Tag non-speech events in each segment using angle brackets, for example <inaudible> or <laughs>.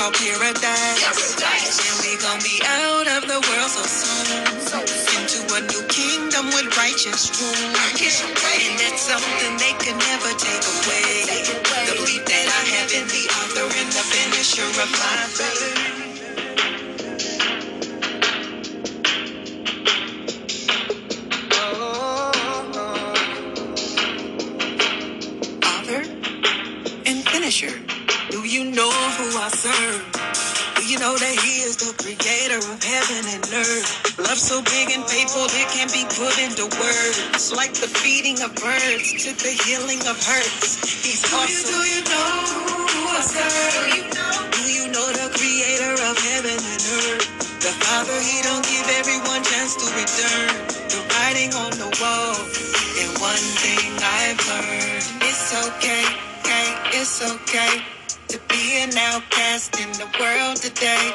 called paradise. And we gon' be out of the world so soon. Into a new kingdom with righteous rule. And that's something they could never take away. The belief that I have in the author and the finisher of my faith. That He is the creator of heaven and earth? Love so big and faithful it can be put into words. Like the feeding of birds to the healing of hurts. He's awesome. Do you know who I serve? Do you know the creator of heaven and earth? The Father, He don't give everyone chance to return. The writing on the wall. And one thing I've learned, it's okay, okay, it's okay to be an outcast in the world today.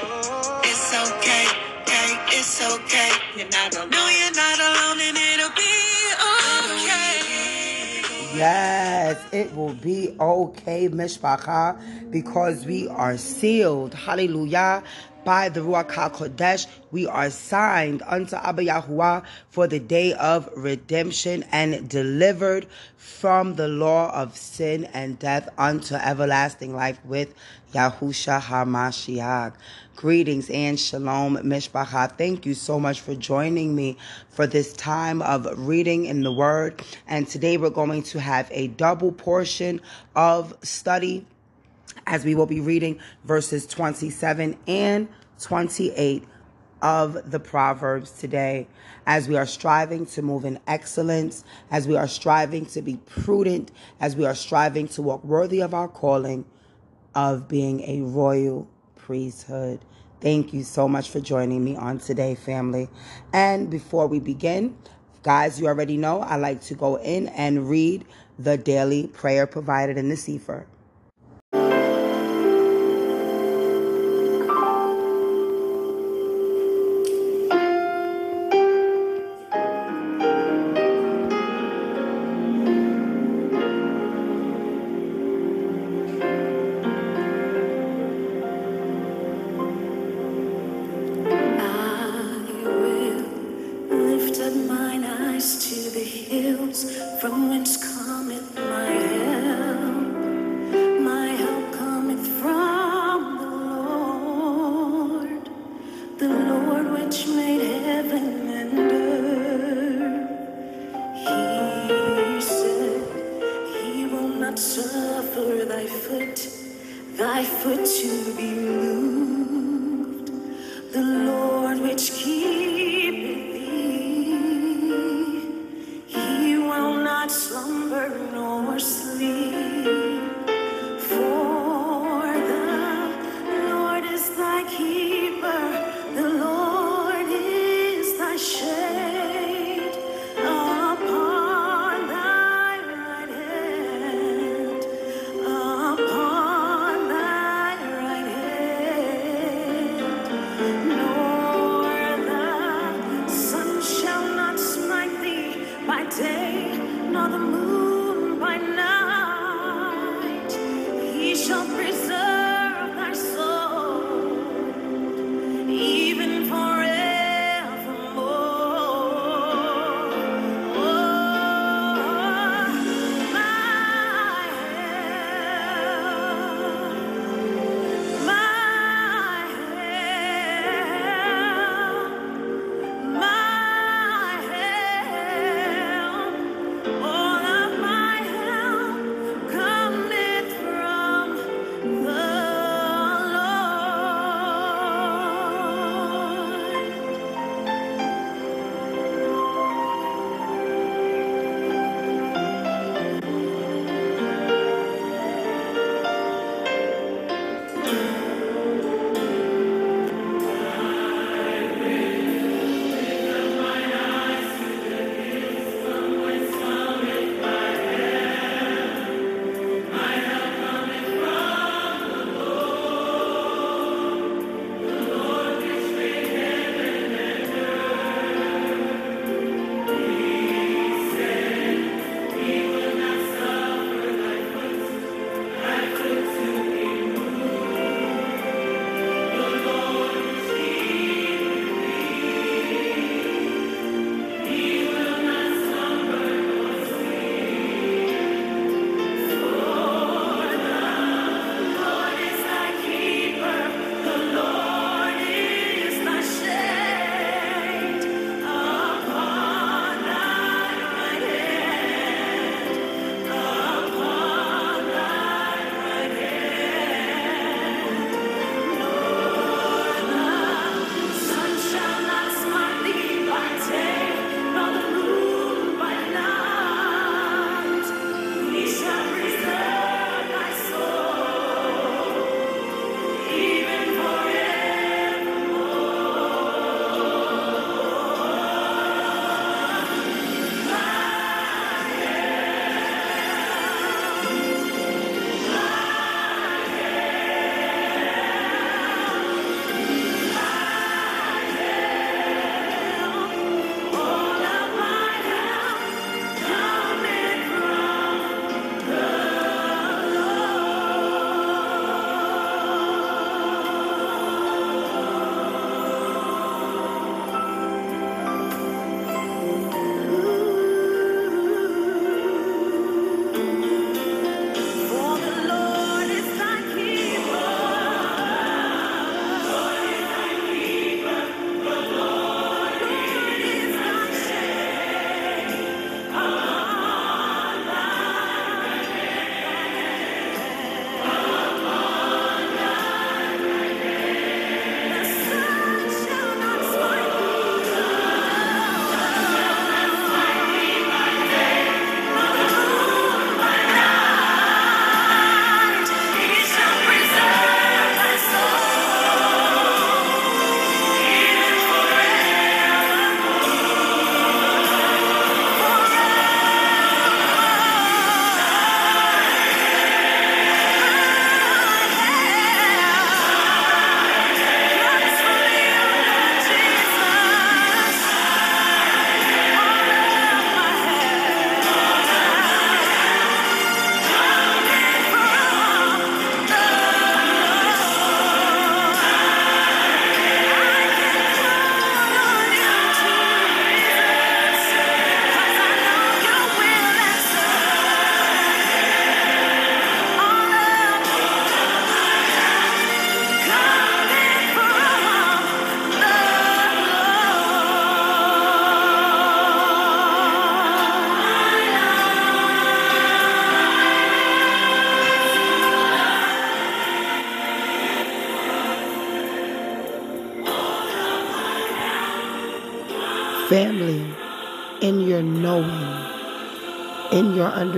It's okay, okay, it's okay. You're not alone. No, you're not alone, and it'll be okay. Yes, it will be okay, Mishpacha, because we are sealed. Hallelujah. By the Ruach HaKodesh, we are signed unto Abba Yahuwah for the day of redemption and delivered from the law of sin and death unto everlasting life with Yahusha HaMashiach. Greetings and shalom, Mishpacha. Thank you so much for joining me for this time of reading in the Word. And today we're going to have a double portion of study as we will be reading verses 27 and 28 of the Proverbs today, as we are striving to move in excellence, as we are striving to be prudent, as we are striving to walk worthy of our calling of being a royal priesthood. Thank you so much for joining me on today, family. And before we begin, guys, you already know I like to go in and read the daily prayer provided in the Sefer.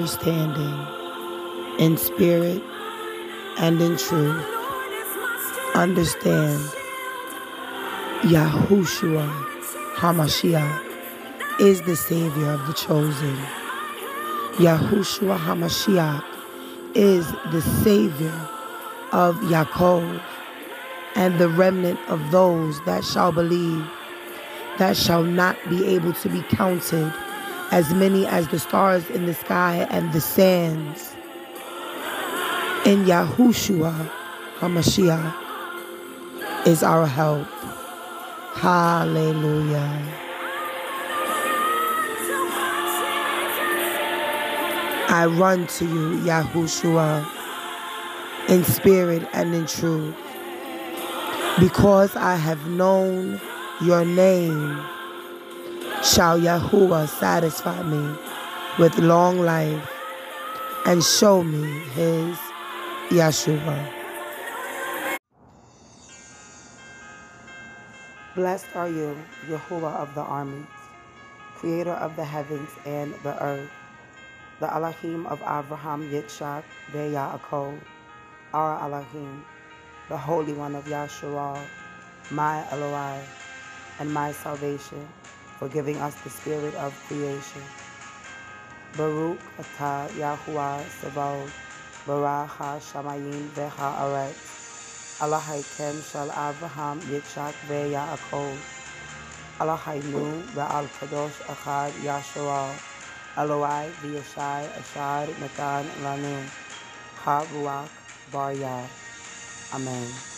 Understanding, in spirit and in truth, understand Yahushua HaMashiach is the Savior of the chosen. Yahushua HaMashiach is the Savior of Yaakov and the remnant of those that shall believe, that shall not be able to be counted as many as the stars in the sky and the sands. In Yahushua HaMashiach is our help. Hallelujah. I run to you, Yahushua, in spirit and in truth. Because I have known your name, shall Yahuwah satisfy me with long life and show me his Yeshua. Blessed are you, Yahuwah of the armies, creator of the heavens and the earth, the Elohim of Abraham, Yitzchak, Yaakov, our Elohim, the Holy One of Yasharal, my Eloi, and my salvation, for giving us the spirit of creation. Baruch atah Yahuwah Sabaoth, Baruch ha-shamayim ve'ha'aretz, Elohim shel Abraham, Yitzchak ve'Yaakov, Eloheinu ve'al kadosh echad Yasharal, Eloi v'yashai ashar natan lanu, ha-ruach bar Yah. Amen.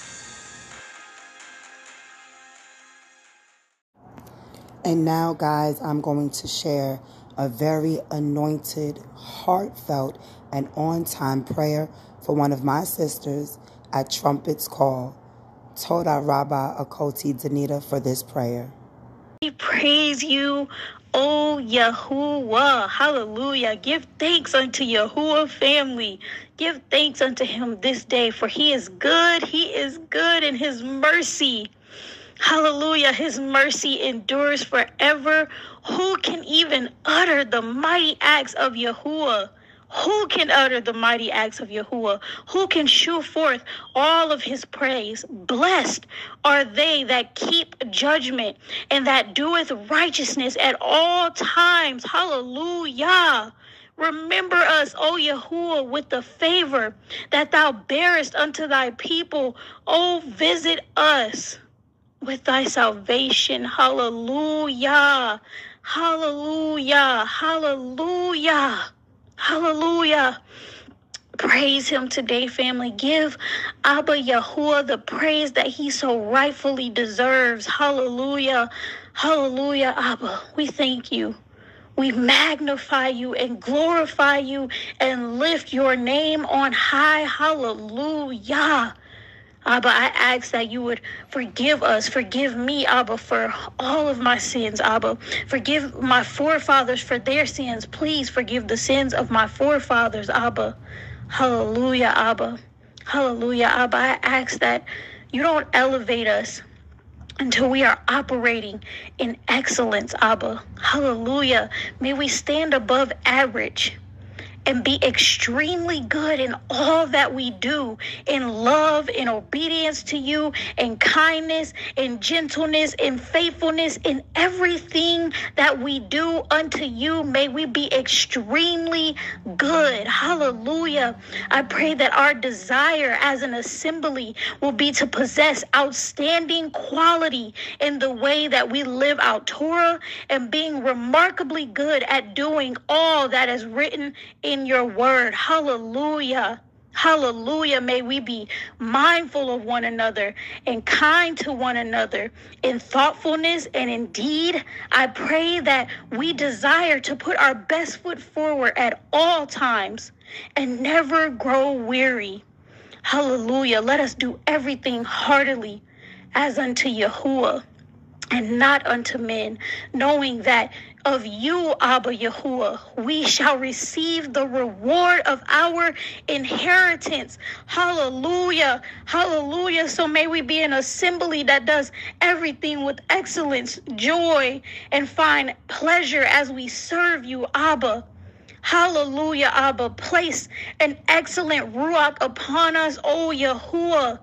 And now, guys, I'm going to share a very anointed, heartfelt, and on time prayer for one of my sisters at Trumpet's Call. Toda Rabba Akoti Danita for this prayer. We praise you, O Yahuwah. Hallelujah. Give thanks unto Yahuwah family. Give thanks unto him this day, for he is good. He is good, in his mercy. Hallelujah. His mercy endures forever. Who can even utter the mighty acts of Yahuwah? Who can utter the mighty acts of Yahuwah? Who can shew forth all of his praise? Blessed are they that keep judgment and that doeth righteousness at all times. Hallelujah. Remember us, O Yahuwah, with the favor that thou bearest unto thy people. O visit us with thy salvation. Hallelujah. Hallelujah. Hallelujah. Hallelujah. Praise him today, family. Give Abba Yahuwah the praise that he so rightfully deserves. Hallelujah. Hallelujah, Abba. We thank you. We magnify you and glorify you and lift your name on high. Hallelujah. Abba, I ask that you would forgive us, forgive me, Abba, for all of my sins, Abba. Forgive my forefathers for their sins. Please forgive the sins of my forefathers, Abba. Hallelujah, Abba. Hallelujah, Abba. I ask that you don't elevate us until we are operating in excellence, Abba. Hallelujah. May we stand above average and be extremely good in all that we do in love, in obedience to you, in kindness, in gentleness, in faithfulness, in everything that we do unto you. May we be extremely good. Hallelujah. I pray that our desire as an assembly will be to possess outstanding quality in the way that we live out Torah and being remarkably good at doing all that is written in your word. Hallelujah. Hallelujah. May we be mindful of one another and kind to one another in thoughtfulness and in deed. I pray that we desire to put our best foot forward at all times and never grow weary. Hallelujah. Let us do everything heartily as unto Yahuwah and not unto men, knowing that of you, Abba Yahuwah, we shall receive the reward of our inheritance. Hallelujah. Hallelujah. So may we be an assembly that does everything with excellence, joy, and find pleasure as we serve you, Abba. Hallelujah, Abba. Place an excellent ruach upon us, O Yahuwah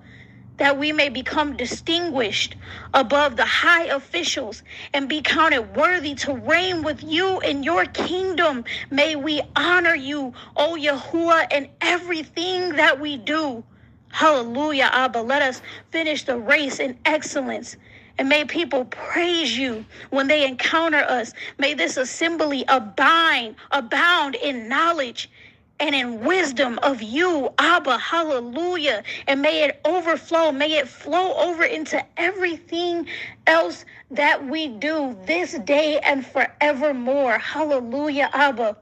that we may become distinguished above the high officials and be counted worthy to reign with you in your kingdom. May we honor you, O Yahuwah, in everything that we do. Hallelujah, Abba. Let us finish the race in excellence. And may people praise you when they encounter us. May this assembly abound, abound in knowledge and in wisdom of you, Abba, hallelujah. And may it overflow, may it flow over into everything else that we do this day and forevermore. Hallelujah, Abba.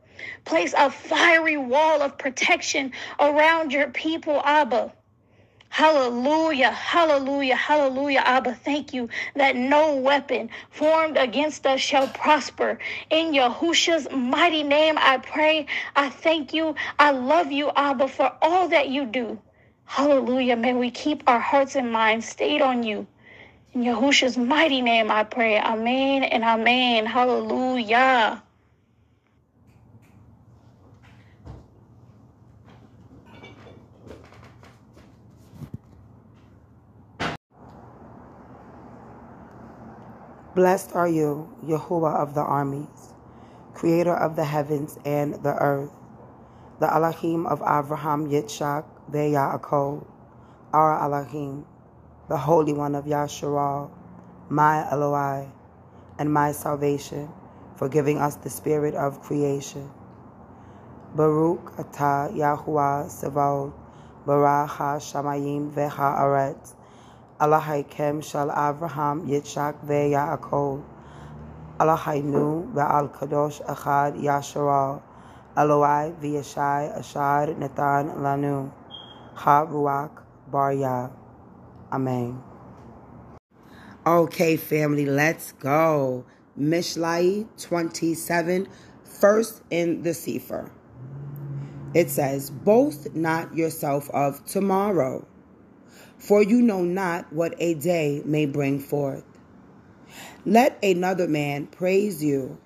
Place a fiery wall of protection around your people, Abba. Hallelujah, hallelujah, hallelujah, Abba. Thank you that no weapon formed against us shall prosper. In Yahusha's mighty name, I pray. I thank you. I love you, Abba, for all that you do. Hallelujah. May we keep our hearts and minds stayed on you. In Yahusha's mighty name, I pray. Amen and amen. Hallelujah. Blessed are you, Yahuwah of the armies, creator of the heavens and the earth, the Elohim of Abraham, Yitzchak, Yaakov, our Elohim, the Holy One of Yasharal, my Eloi, and my salvation, for giving us the spirit of creation. Baruch atah Yahuwah Sabaoth, Barach ha-shamayim ve'ha'aretz, Elohim shel Abraham, Yitzchak ve'Yaakov. Eloheinu ve'al kadosh echad Yasharal. Eloi v'Yeshai Ashar Nathan Lanu. Ha Ruach Bar Yah. Amen. Okay, family, let's go. Mishlai 27, first in the Sefer. It says, Boast not yourself of tomorrow for you know not what a day may bring forth. Let another man praise you,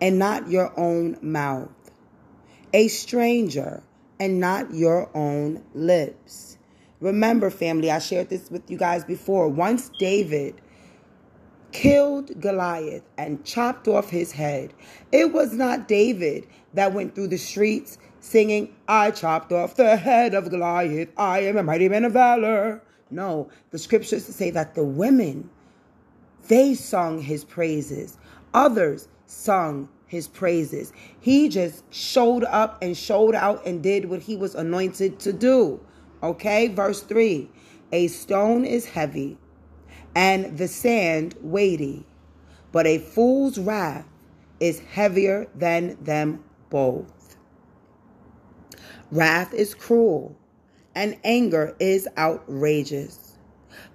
and not your own mouth, a stranger, and not your own lips. Remember, family, I shared this with you guys before. Once David killed Goliath and chopped off his head, it was not David that went through the streets singing, I chopped off the head of Goliath. I am a mighty man of valor. No, the scriptures say that the women, they sung his praises. Others sung his praises. He just showed up and showed out and did what he was anointed to do. Okay, verse 3 A stone is heavy and the sand weighty, but a fool's wrath is heavier than them both. Wrath is cruel and anger is outrageous.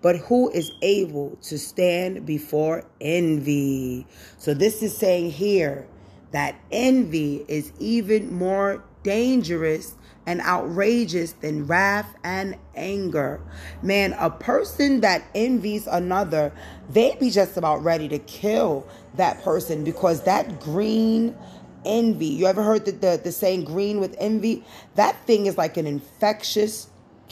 But who is able to stand before envy? So, this is saying here that envy is even more dangerous and outrageous than wrath and anger. Man, a person that envies another, they'd be just about ready to kill that person because that green envy, you ever heard the, the, the saying green with envy? That thing is like an infectious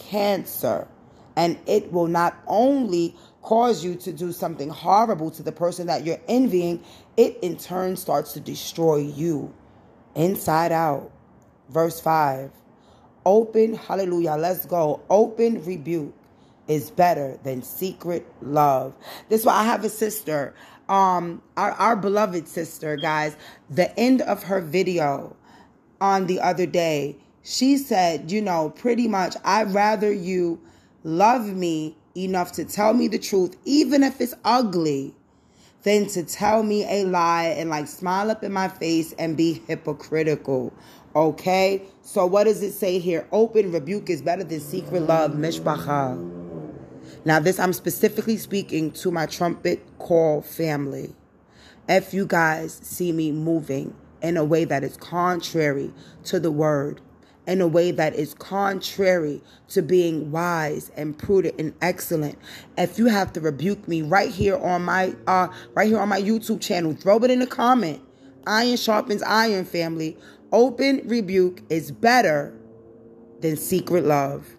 cancer. And it will not only cause you to do something horrible to the person that you're envying, it in turn starts to destroy you inside out. Verse 5 Open, hallelujah, let's go. Open rebuke is better than secret love. This is why I have a sister, um, our, our beloved sister, guys. The end of her video on the other day, she said, you know, pretty much, I'd rather you love me enough to tell me the truth, even if it's ugly, than to tell me a lie and like smile up in my face and be hypocritical. Okay? So what does it say here? Open rebuke is better than secret love. Mishpacha. Now, this I'm specifically speaking to my trumpet call family. if you guys see me moving in a way that is contrary to the word, in a way that is contrary to being wise and prudent and excellent. If you have to rebuke me right here on my uh right here on my YouTube channel, throw it in the comment. Iron sharpens iron, family. Open rebuke is better than secret love.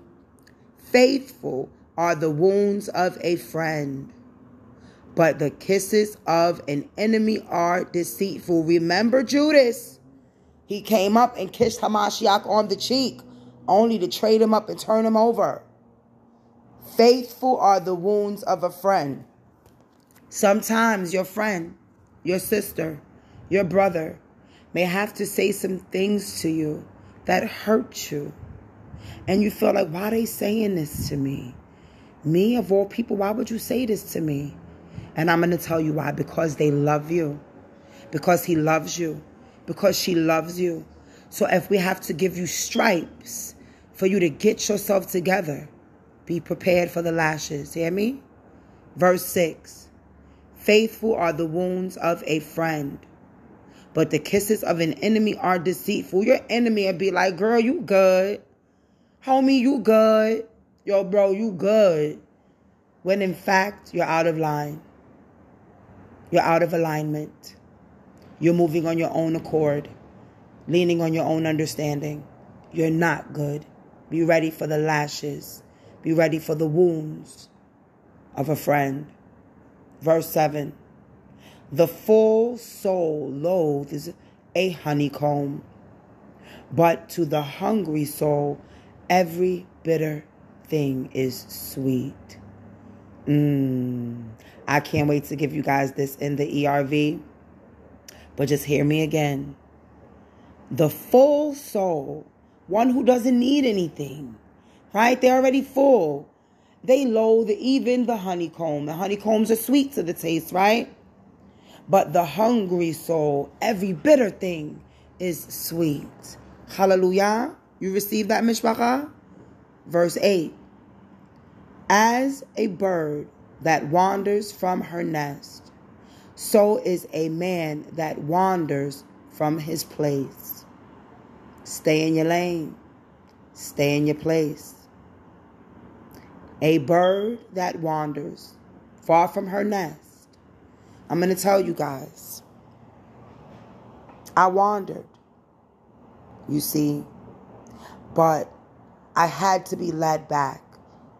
Faithful are the wounds of a friend, but the kisses of an enemy are deceitful. Remember Judas. He came up and kissed Hamashiach on the cheek, only to trade him up and turn him over. Faithful are the wounds of a friend. Sometimes your friend, your sister, your brother may have to say some things to you that hurt you. And you feel like, why are they saying this to me? Me, of all people, why would you say this to me? And I'm going to tell you why. Because they love you. Because he loves you. Because she loves you. So if we have to give you stripes for you to get yourself together, be prepared for the lashes. Hear me? Verse 6 Faithful are the wounds of a friend, but the kisses of an enemy are deceitful. Your enemy will be like, girl, you good. Homie, you good. Yo, bro, you good. When in fact, you're out of line. You're out of alignment. You're moving on your own accord, leaning on your own understanding. You're not good. Be ready for the lashes. Be ready for the wounds of a friend. Verse 7 The full soul loathes a honeycomb, but to the hungry soul, every bitter thing is sweet. Mmm. I can't wait to give you guys this in the ERV. But just hear me again. The full soul, one who doesn't need anything, right? They're already full. They loathe even the honeycomb. The honeycombs are sweet to the taste, right? But the hungry soul, every bitter thing is sweet. Hallelujah. You receive that, Mishpacha? Verse 8. As a bird that wanders from her nest, so is a man that wanders from his place. Stay in your lane. Stay in your place. A bird that wanders far from her nest. I'm going to tell you guys. I wandered, you see, but I had to be led back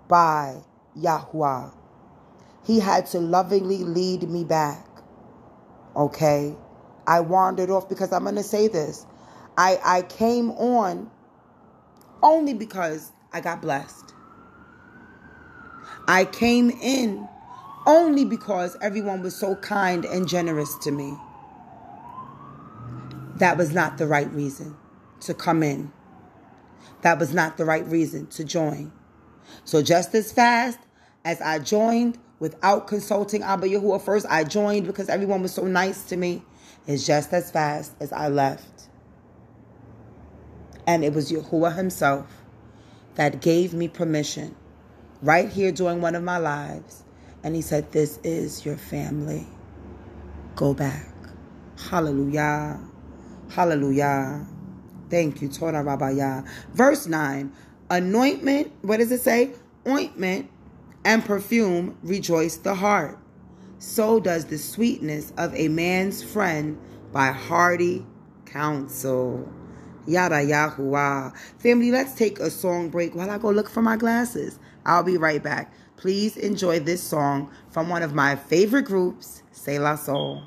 by Yahuwah. He had to lovingly lead me back. Okay? I wandered off because I'm going to say this. I, I came on only because I got blessed. I came in only because everyone was so kind and generous to me. That was not the right reason to come in. That was not the right reason to join. So just as fast as I joined without consulting Abba Yahuwah first, I joined because everyone was so nice to me. It's just as fast as I left. And it was Yahuwah himself that gave me permission right here during one of my lives. And he said, This is your family. Go back. Hallelujah. Hallelujah. Thank you, Toda Rabba Yah. Verse 9 Anointment, what does it say? Ointment and perfume rejoice the heart. So does the sweetness of a man's friend by hearty counsel. Yada Yahuwah. Family, let's take a song break while I go look for my glasses. I'll be right back. Please enjoy this song from one of my favorite groups, C'est La Soul.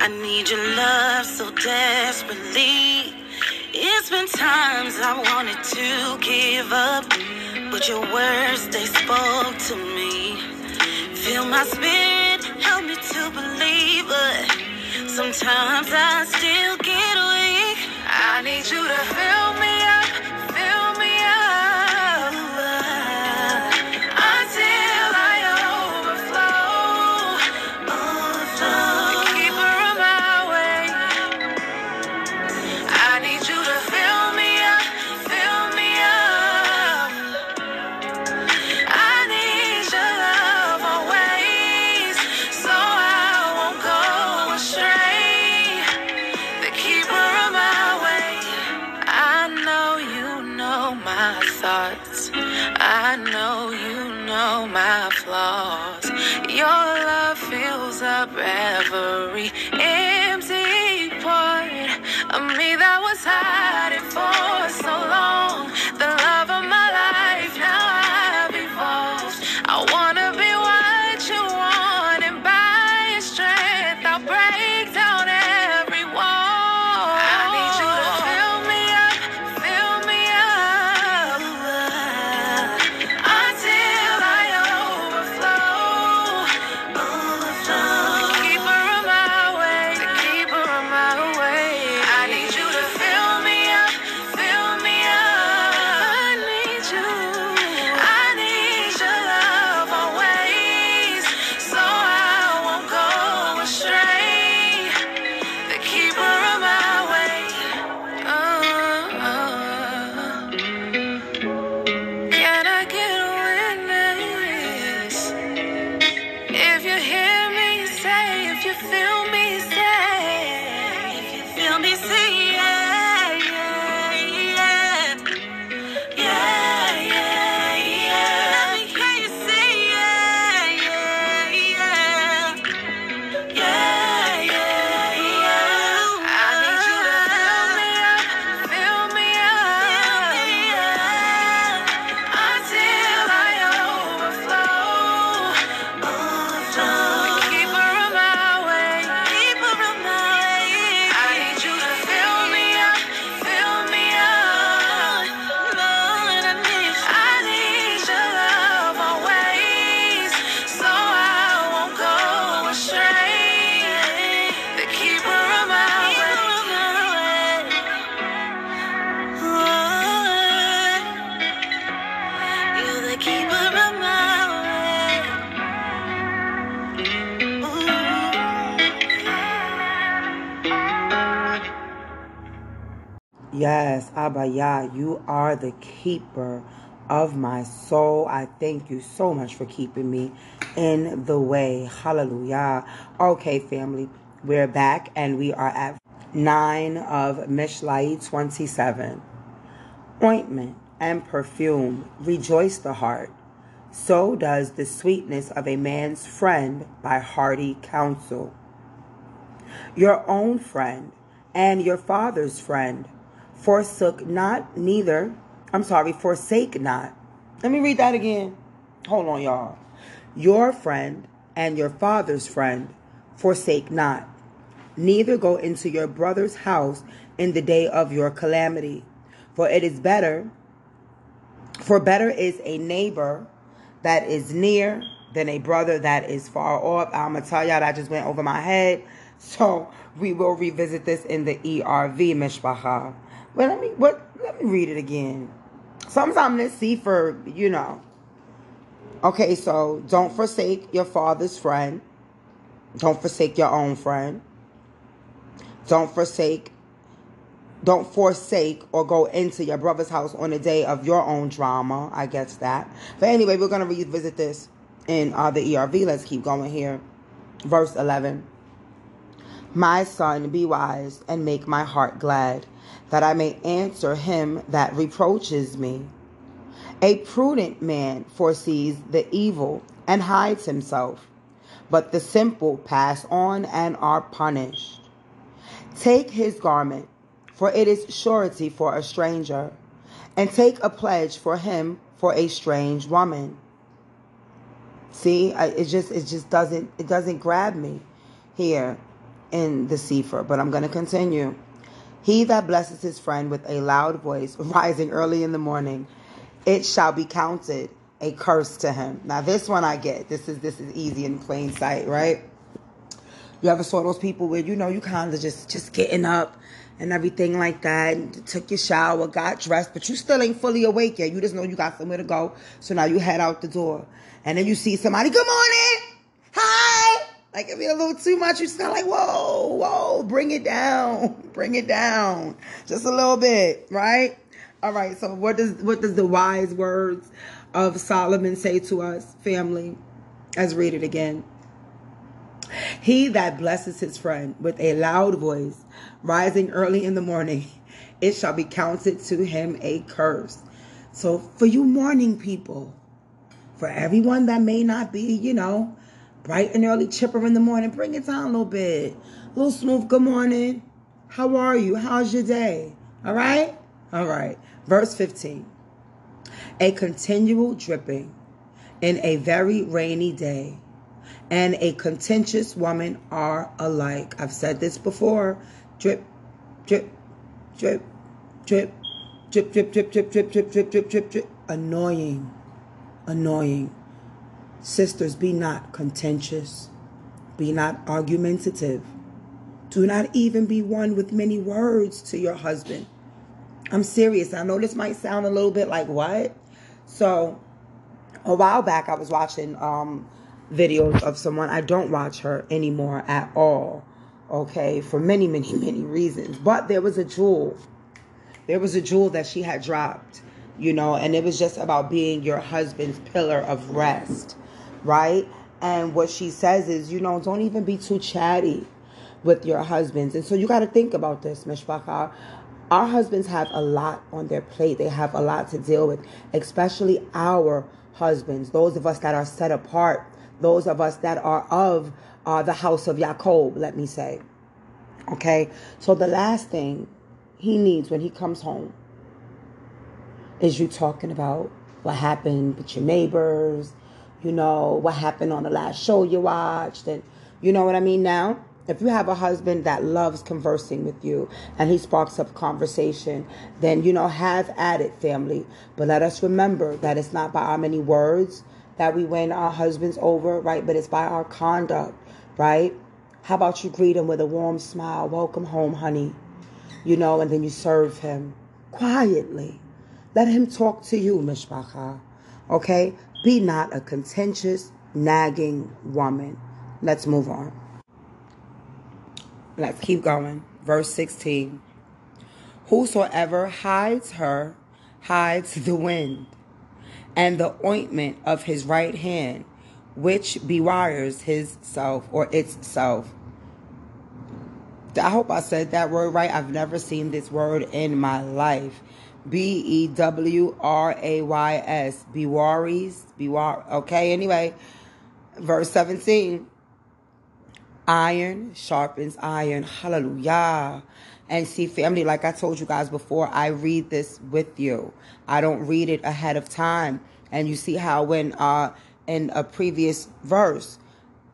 I need your love so desperately. It's been times I wanted to give up, but your words they spoke to me. Fill my spirit, help me to believe, but sometimes I still get weak. I need you to fill me are the keeper of my soul. I thank you so much for keeping me in the way. Hallelujah. Okay, family, we're back and we are at 9 of Mishlai 27. Ointment and perfume rejoice the heart. So does the sweetness of a man's friend by hearty counsel. Your own friend and your father's friend forsook not neither, I'm sorry, forsake not. Let me read that again. Hold on, y'all. Your friend and your father's friend forsake not, neither go into your brother's house in the day of your calamity. For it is better, for better is a neighbor that is near than a brother that is far off. I'm going to tell y'all that just went over my head. So we will revisit this in the ERV, Mishpacha. But let me, what, let me read it again. Sometimes let's see for, you know. Okay, so don't forsake your father's friend. Don't forsake your own friend. Don't forsake don't forsake or go into your brother's house on the day of your own drama. I guess that. But anyway, we're going to revisit this in uh, the ERV. Let's keep going here. Verse 11. My son, be wise and make my heart glad, that I may answer him that reproaches me. A prudent man foresees the evil and hides himself, but the simple pass on and are punished. Take his garment, for it is surety for a stranger, and take a pledge for him for a strange woman. See, it just it just doesn't it doesn't grab me here in the Sefer, but I'm going to continue. He that blesses his friend with a loud voice, <laughs> rising early in the morning, it shall be counted a curse to him. Now this one I get. This is this is easy in plain sight, right? You ever saw those people where you know you kind of just just getting up and everything like that, and took your shower, got dressed, but you still ain't fully awake yet. You just know you got somewhere to go, so now you head out the door, and then you see somebody. Good morning, hi. Like it be a little too much. You just kind of like, whoa, whoa, bring it down, <laughs> bring it down, just a little bit, right? All right. So what does what does the wise words of Solomon say to us, family? Let's read it again. He that blesses his friend with a loud voice, rising early in the morning, <laughs> it shall be counted to him a curse. So, for you morning people, for everyone that may not be, you know, bright and early, chipper in the morning, bring it down a little bit. A little smooth, good morning. How are you? How's your day? All right? All right. Verse 15. A continual dripping in a very rainy day and a contentious woman are alike. I've said this before. Drip, drip, drip, drip, drip, drip, drip, drip, drip, drip, drip, drip, drip, drip. Annoying. Annoying. Sisters, be not contentious. Be not argumentative. Do not even be one with many words to your husband. I'm serious. I know this might sound a little bit like what? So, a while back, I was watching um, videos of someone. I don't watch her anymore at all. Okay, for many, many, <laughs> many reasons. But there was a jewel. There was a jewel that she had dropped, you know, and it was just about being your husband's pillar of rest, right? And what she says is, you know, don't even be too chatty with your husbands. And so you got to think about this, Mishpacha. Our husbands have a lot on their plate. They have a lot to deal with, especially our husbands, those of us that are set apart those of us that are of uh, the house of Jacob, let me say. Okay, so the last thing he needs when he comes home is you talking about what happened with your neighbors, you know, what happened on the last show you watched, and you know what I mean now? If you have a husband that loves conversing with you and he sparks up conversation, then, you know, have at it, family. But let us remember that it's not by our many words, that we win our husbands over, right? But it's by our conduct, right? How about you greet him with a warm smile? Welcome home, honey. You know, and then you serve him quietly. Let him talk to you, Mishpacha. Okay? Be not a contentious, nagging woman. Let's move on. Let's keep going. Verse 16. Whosoever hides her hides the wind and the ointment of his right hand, which bewires his self or its self. I hope I said that word right. I've never seen this word in my life. B E W R A Y S. Bewaries. Bewar. Okay, anyway. Verse 17. Iron sharpens iron. Hallelujah. And see, family, like I told you guys before, I read this with you. I don't read it ahead of time. And you see how when uh, in a previous verse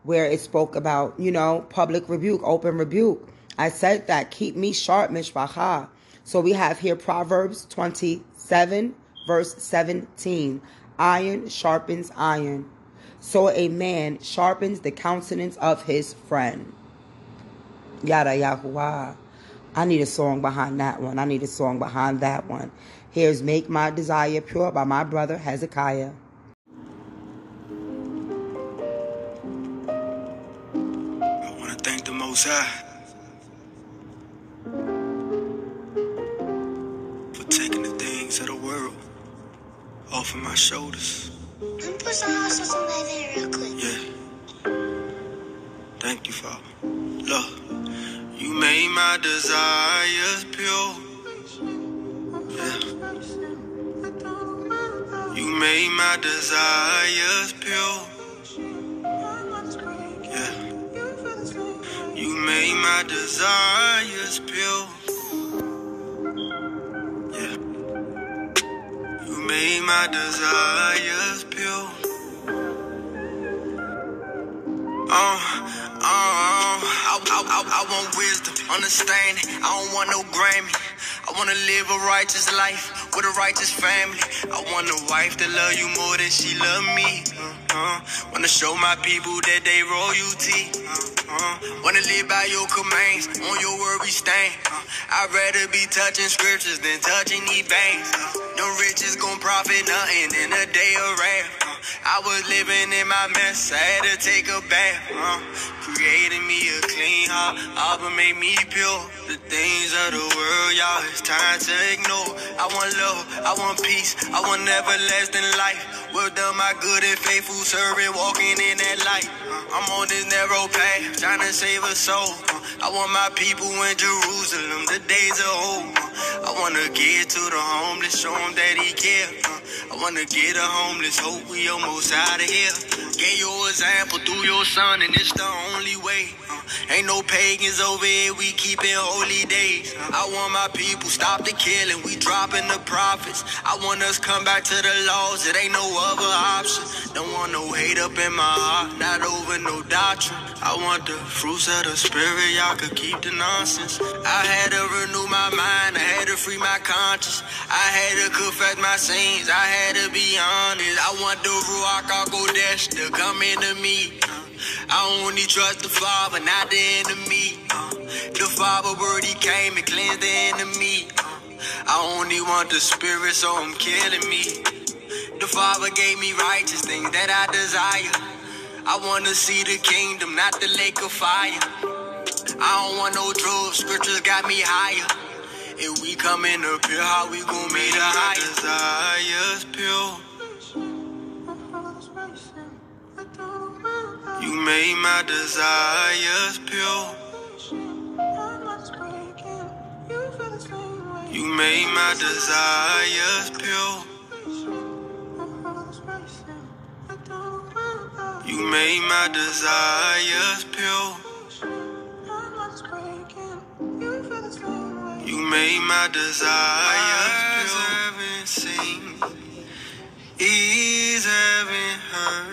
where it spoke about, you know, public rebuke, open rebuke, I said that keep me sharp, mishpacha. So we have here Proverbs 27, verse 17. Iron sharpens iron. So a man sharpens the countenance of his friend. Yada Yahuwah. I need a song behind that one. I need a song behind that one. Here's Make My Desire Pure by my brother Hezekiah. I want to thank the Most High the of the world off of my shoulders. Let me put some hot sauce on that thing real quick. Yeah. Thank you, Father. Lord. You made my desires pure. Yeah. You made my desires pure. Yeah. You made my desires pure. My desires pure. Uh, uh, I, I, I, I want wisdom, understanding. I don't want no Grammy. I wanna live a righteous life with a righteous family. I want a wife that love you more than she love me. Uh. Wanna show my people that they royalty. Uh, uh, wanna live by your commands, on your word we stand. Uh, I'd rather be touching scriptures than touching these banks. Uh, no riches gon' profit nothing in a day of wrath. I was living in my mess, I had to take a bath. Uh, creating me a clean heart, Abba made me pure. The things of the world, y'all, it's time to ignore. I want love, I want peace, I want everlasting life. Well done, my good and faithful servant, walking in that light. Uh, I'm on this narrow path, trying to save a soul. Uh, I want my people in Jerusalem, the days are old. Uh, I wanna get to the homeless, show them that he care. Uh, I wanna get a homeless, hope we almost out of here. Gave your example through your son, and it's the only way. Uh, ain't no pagans over here, we keeping holy days. Uh, I want my people stop the killing, we dropping the prophets. I want us come back to the laws, it ain't no other option. Don't want no hate up in my heart, not over no doctrine. I want the fruits of the spirit, y'all could keep the nonsense. I had to renew my mind, I had to free my conscience. I had to confess my sins, I had to be honest. I want the Ruach HaKodesh to come into me. I only trust the Father, not the enemy. The Father word, He came and cleansed the enemy. I only want the Spirit, so I'm killing me. The Father gave me righteous things that I desire. I wanna see the kingdom, not the lake of fire. I don't want no drugs, scriptures got me higher. If we come in up here, how we gon' meet the highest? Desires pure. You made my desires pure. You made my desires pure. You made my desires pure. You made my desires pure. haven't seen, ears haven't heard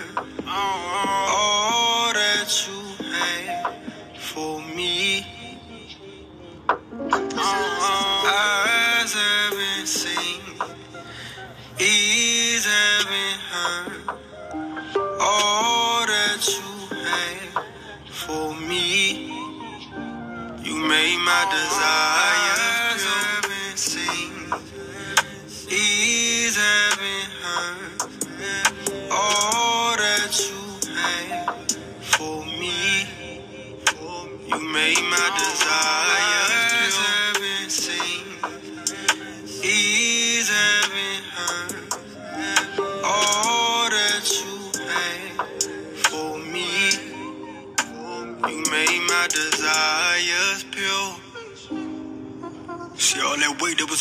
made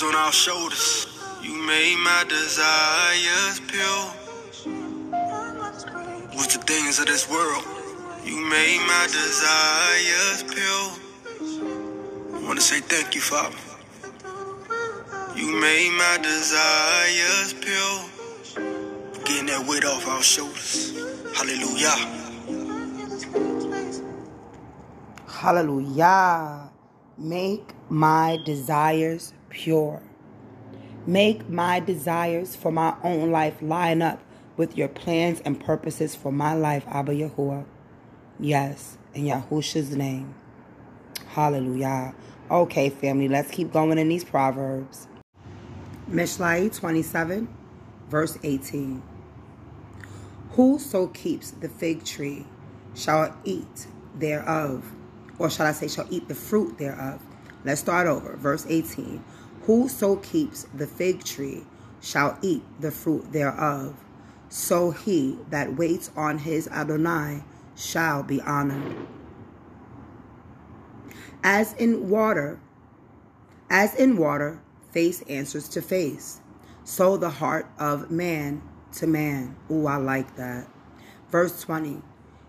on our shoulders. You made my desires pure. With the things of this world. You made my desires pure. I want to say thank you, Father. You made my desires pure. Getting that weight off our shoulders. Hallelujah. Hallelujah. Make my desires pure. Make my desires for my own life line up with your plans and purposes for my life, Abba Yahuwah. Yes, in Yahusha's name. Hallelujah. Okay, family, let's keep going in these Proverbs. Mishlai 27, verse 18. Whoso keeps the fig tree shall eat thereof, or shall I say, shall eat the fruit thereof. Let's start over. Verse 18. Whoso keeps the fig tree shall eat the fruit thereof. So he that waits on his Adonai shall be honored. As in water, as in water, face answers to face, so the heart of man to man. Ooh, I like that. Verse 20.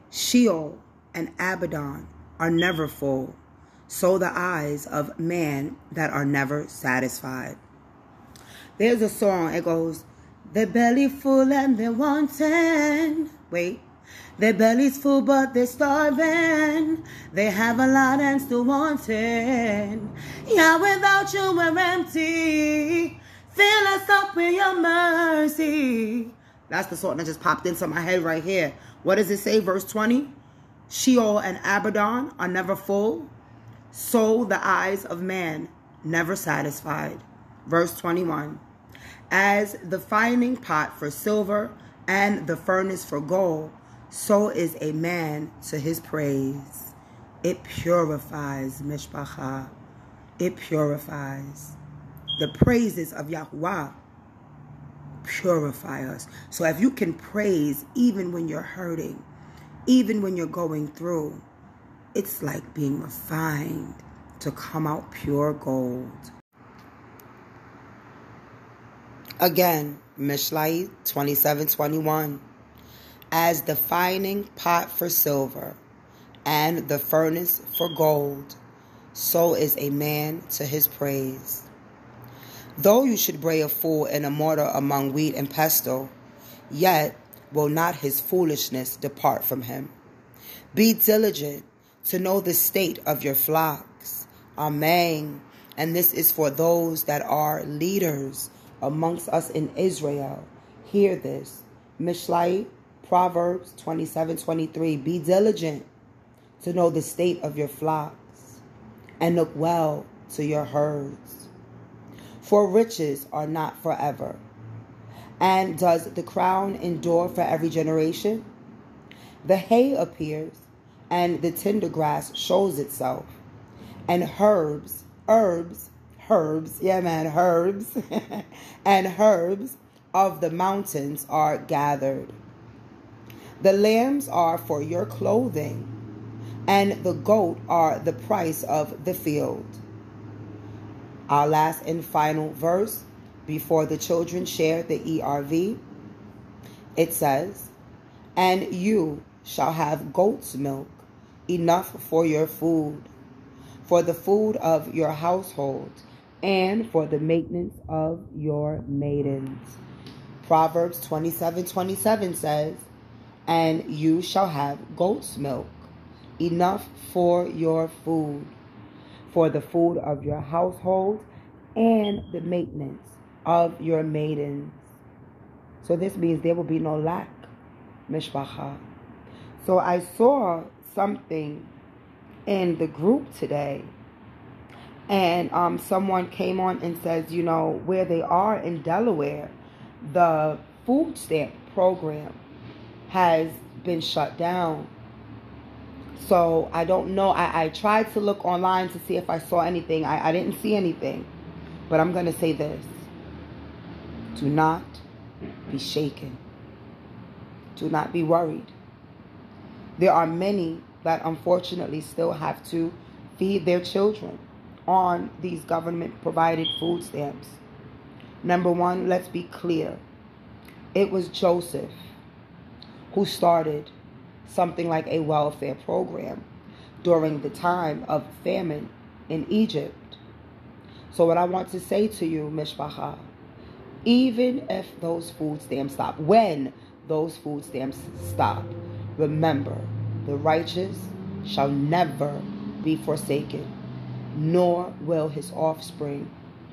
Sheol and Abaddon are never full, so the eyes of man that are never satisfied. There's a song, it goes, Their belly full and they're wanting. Wait. Their belly's full, but they're starving. They have a lot and still wanting. Yeah, without you, we're empty. Fill us up with your mercy. That's the song that just popped into my head right here. What does it say? Verse 20. Sheol and Abaddon are never full, so the eyes of man never satisfied. Verse 21. As the finding pot for silver and the furnace for gold, so is a man to his praise. It purifies, Mishpacha. It purifies. The praises of Yahuwah purify us. So if you can praise even when you're hurting, even when you're going through, it's like being refined to come out pure gold. Again, Mishlai 2721. As the fining pot for silver and the furnace for gold, so is a man to his praise. Though you should bray a fool in a mortar among wheat and pestle, yet will not his foolishness depart from him. Be diligent to know the state of your flocks. Amen. And this is for those that are leaders amongst us in Israel. Hear this. Mishlai, Proverbs 27 23. Be diligent to know the state of your flocks and look well to your herds for riches are not forever. And does the crown endure for every generation? The hay appears, and the tender grass shows itself, and herbs, herbs, herbs, yeah, man, herbs, <laughs> and herbs of the mountains are gathered. The lambs are for your clothing, and the goat are the price of the field. Our last and final verse before the children share the ERV, it says, And you shall have goat's milk, enough for your food, for the food of your household, and for the maintenance of your maidens. Proverbs 27 27 says, And you shall have goat's milk, enough for your food for the food of your household and the maintenance of your maidens. So this means there will be no lack, mishpacha. So I saw something in the group today, and um, someone came on and says, you know, where they are in Delaware, the food stamp program has been shut down so I don't know. I, I tried to look online to see if I saw anything. I, I didn't see anything. But I'm going to say this. Do not be shaken. Do not be worried. There are many that unfortunately still have to feed their children on these government provided food stamps. Number one, let's be clear. It was Joseph who started something like a welfare program during the time of famine in Egypt. So, what I want to say to you, Mishpacha, even if those food stamps stop, when those food stamps stop, remember the righteous shall never be forsaken, nor will his offspring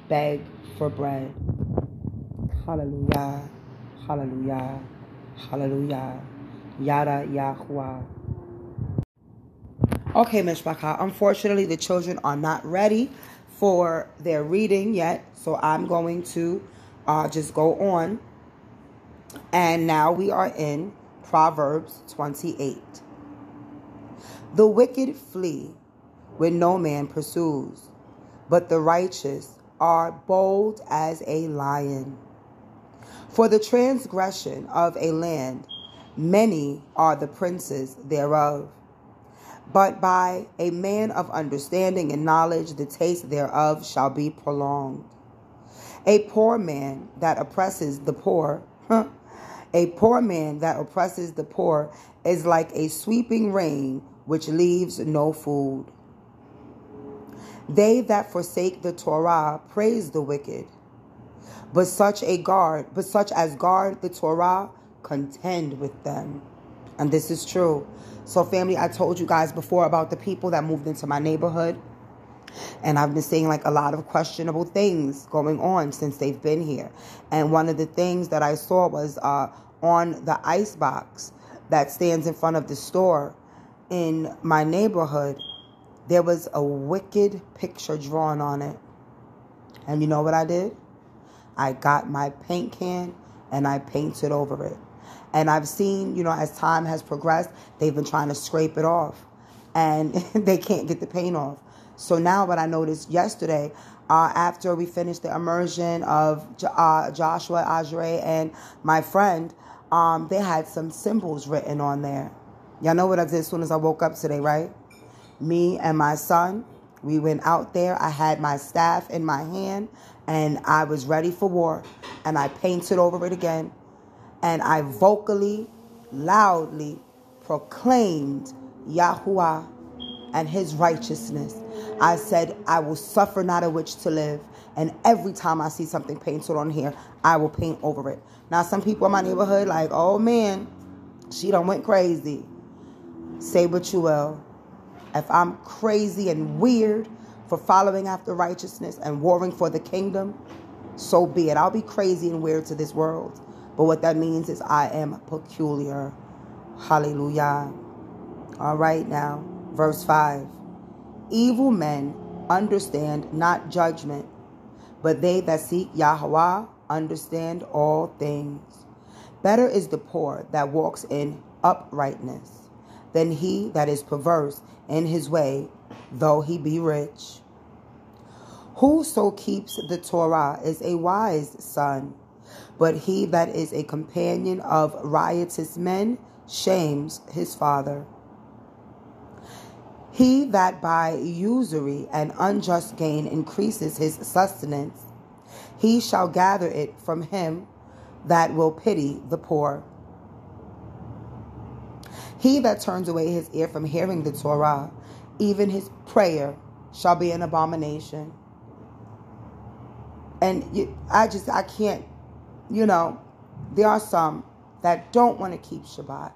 beg for bread. Hallelujah, hallelujah, hallelujah. Yada Yahweh. Okay, Mishpachah. Unfortunately, the children are not ready for their reading yet, so I'm going to uh, just go on. And now we are in Proverbs 28. The wicked flee when no man pursues, but the righteous are bold as a lion. For the transgression of a land Many are the princes thereof. But by a man of understanding and knowledge, the taste thereof shall be prolonged. A poor man that oppresses the poor, a poor man that oppresses the poor is like a sweeping rain which leaves no food. They that forsake the Torah praise the wicked, but such a guard, but such as guard the Torah contend with them. And this is true. So, family, I told you guys before about the people that moved into my neighborhood. And I've been seeing like a lot of questionable things going on since they've been here. And one of the things that I saw was uh, on the ice box that stands in front of the store in my neighborhood, there was a wicked picture drawn on it. And you know what I did? I got my paint can and I painted over it. And I've seen, you know, as time has progressed, they've been trying to scrape it off and <laughs> they can't get the paint off. So now, what I noticed yesterday, uh, after we finished the immersion of uh, Joshua, Ajre, and my friend, um, they had some symbols written on there. Y'all know what I did as soon as I woke up today, right? Me and my son, we went out there. I had my staff in my hand and I was ready for war. And I painted over it again. And I vocally, loudly proclaimed Yahuwah and his righteousness. I said, I will suffer not a witch to live. And every time I see something painted on here, I will paint over it. Now, some people in my neighborhood, like, oh man, she done went crazy. Say what you will. If I'm crazy and weird for following after righteousness and warring for the kingdom, so be it. I'll be crazy and weird to this world. But what that means is I am peculiar. Hallelujah. All right, now, verse 5. Evil men understand not judgment, but they that seek Yahweh understand all things. Better is the poor that walks in uprightness than he that is perverse in his way, though he be rich. Whoso keeps the Torah is a wise son, but he that is a companion of riotous men shames his father. He that by usury and unjust gain increases his sustenance, he shall gather it from him that will pity the poor. He that turns away his ear from hearing the Torah, even his prayer shall be an abomination. And you, I just, I can't, you know, there are some that don't want to keep Shabbat,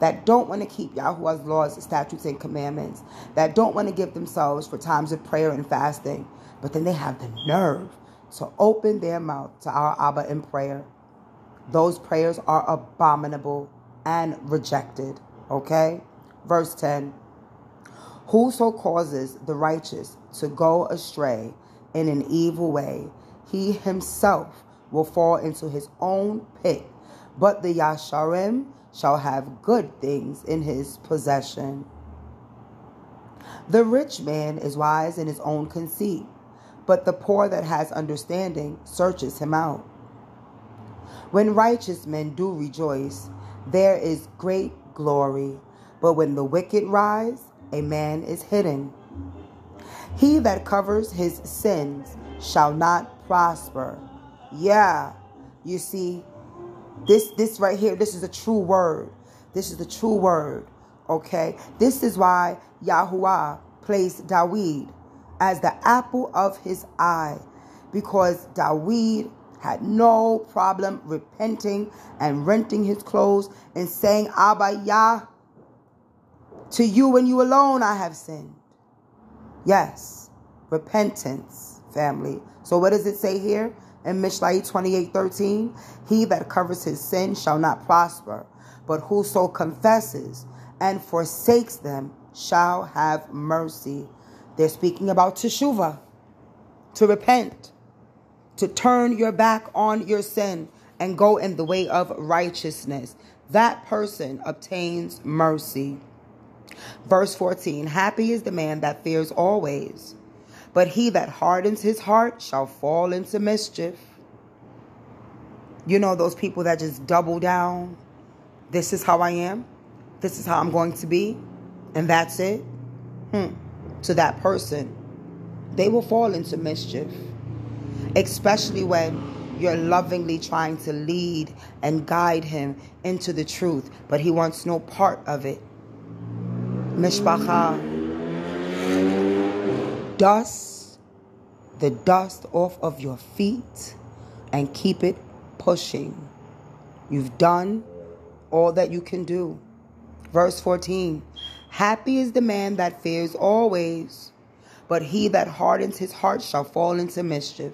that don't want to keep Yahuwah's laws, statutes, and commandments, that don't want to give themselves for times of prayer and fasting, but then they have the nerve to open their mouth to our Abba in prayer. Those prayers are abominable and rejected. Okay? Verse 10 Whoso causes the righteous to go astray in an evil way, he himself will fall into his own pit, but the Yasharim shall have good things in his possession. The rich man is wise in his own conceit, but the poor that has understanding searches him out. When righteous men do rejoice, there is great glory, but when the wicked rise, a man is hidden. He that covers his sins shall not prosper. Yeah, you see, this this right here, this is a true word. This is the true word. Okay, this is why Yahuwah placed Dawid as the apple of his eye, because Dawid had no problem repenting and renting his clothes and saying, Abba Yah, to you and you alone I have sinned. Yes, repentance, family. So what does it say here in Mishlai 28 13? He that covers his sin shall not prosper, but whoso confesses and forsakes them shall have mercy. They're speaking about teshuvah, to repent, to turn your back on your sin and go in the way of righteousness. That person obtains mercy. Verse 14 Happy is the man that fears always, but he that hardens his heart shall fall into mischief. You know, those people that just double down. This is how I am. This is how I'm going to be. And that's it. Hmm. To that person, they will fall into mischief. Especially when you're lovingly trying to lead and guide him into the truth, but he wants no part of it. Mishpacha. Dust the dust off of your feet and keep it pushing. You've done all that you can do. Verse 14 Happy is the man that fears always, but he that hardens his heart shall fall into mischief.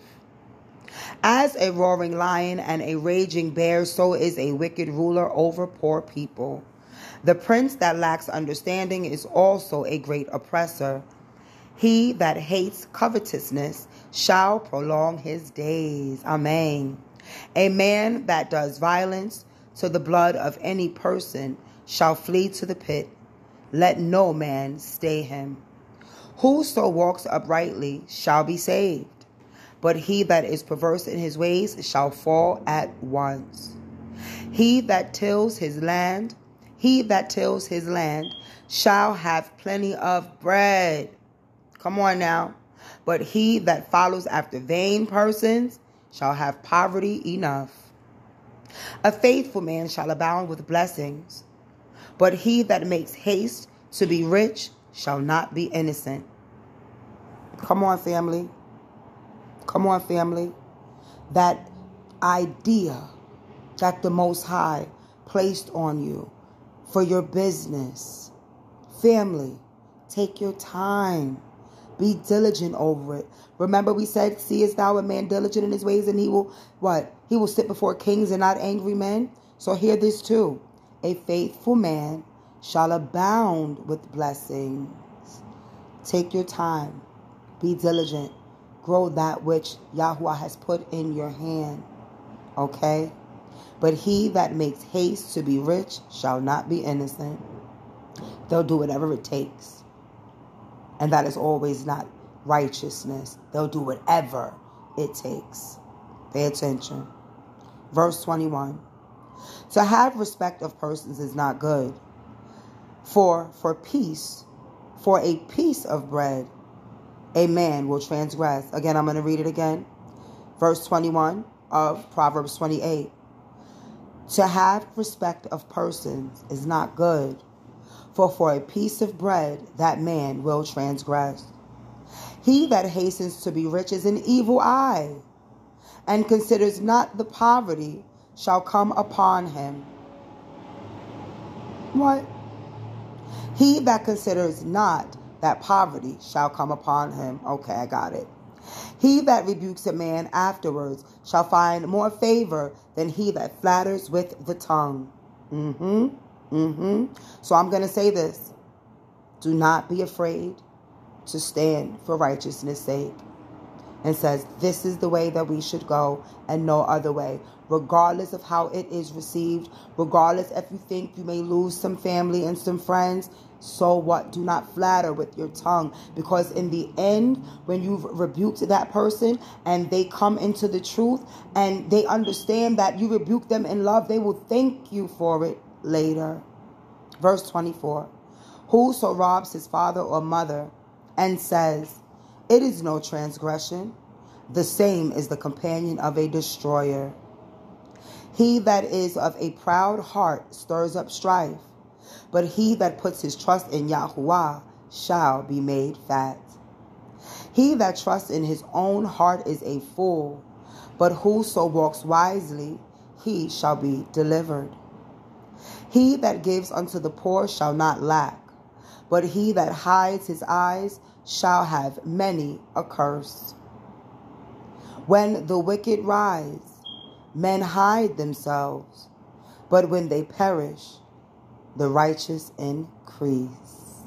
As a roaring lion and a raging bear, so is a wicked ruler over poor people. The prince that lacks understanding is also a great oppressor. He that hates covetousness shall prolong his days. Amen. A man that does violence to the blood of any person shall flee to the pit. Let no man stay him. Whoso walks uprightly shall be saved, but he that is perverse in his ways shall fall at once. He that tills his land, he that tills his land shall have plenty of bread. Come on now. But he that follows after vain persons shall have poverty enough. A faithful man shall abound with blessings, but he that makes haste to be rich shall not be innocent. Come on, family. Come on, family. That idea that the Most High placed on you for your business, family, take your time. Be diligent over it. Remember, we said, Seest thou a man diligent in his ways, and he will, what? He will sit before kings and not angry men. So hear this too. A faithful man shall abound with blessings. Take your time. Be diligent. Grow that which Yahweh has put in your hand. Okay? But he that makes haste to be rich shall not be innocent. They'll do whatever it takes. And that is always not righteousness. They'll do whatever it takes. Pay attention. Verse 21. To have respect of persons is not good. For for peace, for a piece of bread, a man will transgress. Again, I'm going to read it again. Verse 21 of Proverbs 28. To have respect of persons is not good, for for a piece of bread that man will transgress. He that hastens to be rich is an evil eye, and considers not the poverty shall come upon him. What? He that considers not that poverty shall come upon him. Okay, I got it. He that rebukes a man afterwards shall find more favor than he that flatters with the tongue. Mm-hmm. Mm-hmm. So I'm going to say this. Do not be afraid to stand for righteousness' sake. And says, this is the way that we should go and no other way. Regardless of how it is received, regardless if you think you may lose some family and some friends, so what? Do not flatter with your tongue. Because in the end, when you've rebuked that person and they come into the truth and they understand that you rebuke them in love, they will thank you for it later. Verse 24 Whoso robs his father or mother and says, It is no transgression, the same is the companion of a destroyer. He that is of a proud heart stirs up strife but he that puts his trust in Yahuwah shall be made fat. He that trusts in his own heart is a fool, but whoso walks wisely, he shall be delivered. He that gives unto the poor shall not lack, but he that hides his eyes shall have many a curse. When the wicked rise, men hide themselves, but when they perish, the righteous increase.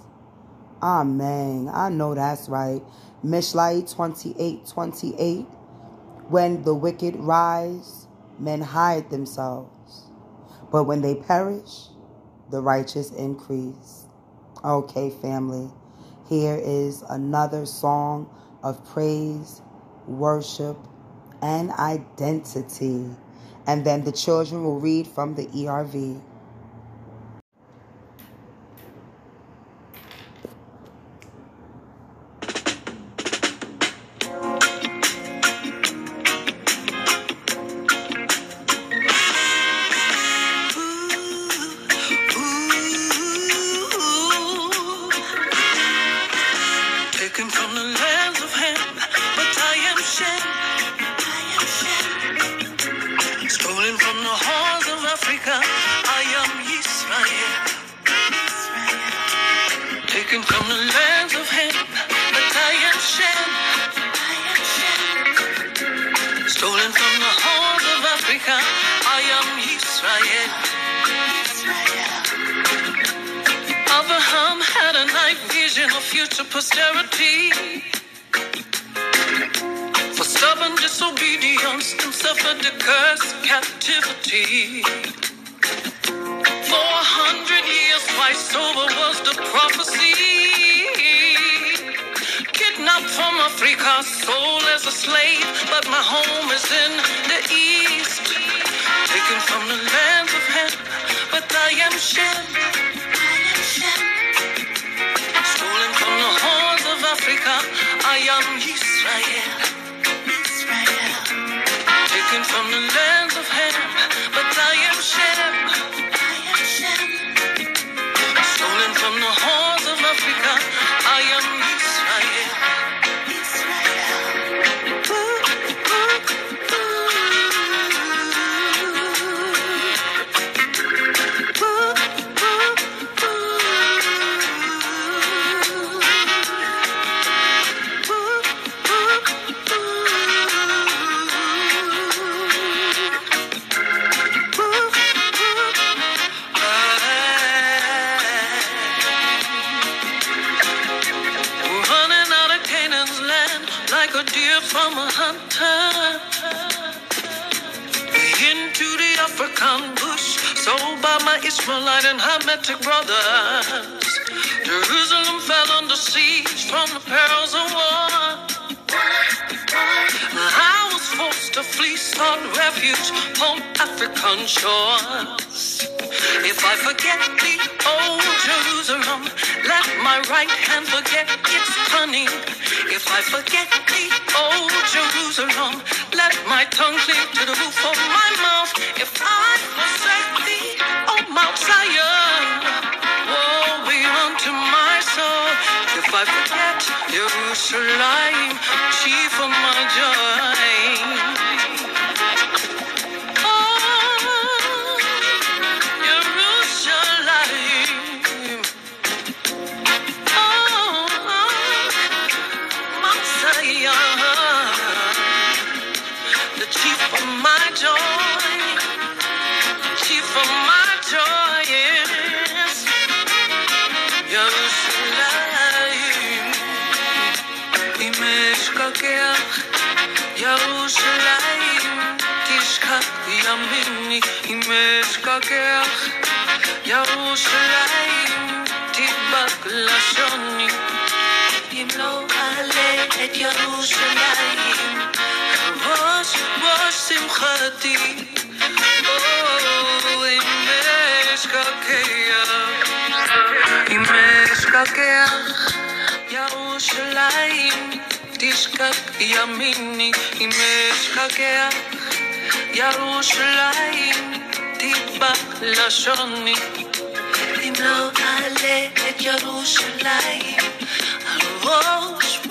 Amen. I know that's right. Mishlai 28 28. When the wicked rise, men hide themselves. But when they perish, the righteous increase. Okay, family. Here is another song of praise, worship, and identity. And then the children will read from the ERV. Let my tongue cleave to the roof of my mouth. If I forsake thee, O Mount Zion, woe be unto my soul. If I forget Jerusalem, chief of my joy. ירושלים, ראש ראש שמחתי. או, אם אשכח, אם אשכח ירושלים, תשכח ימיני. אם אשכח ירושלים, תדבק לשוני. אם לא אעלה את ירושלים, הראש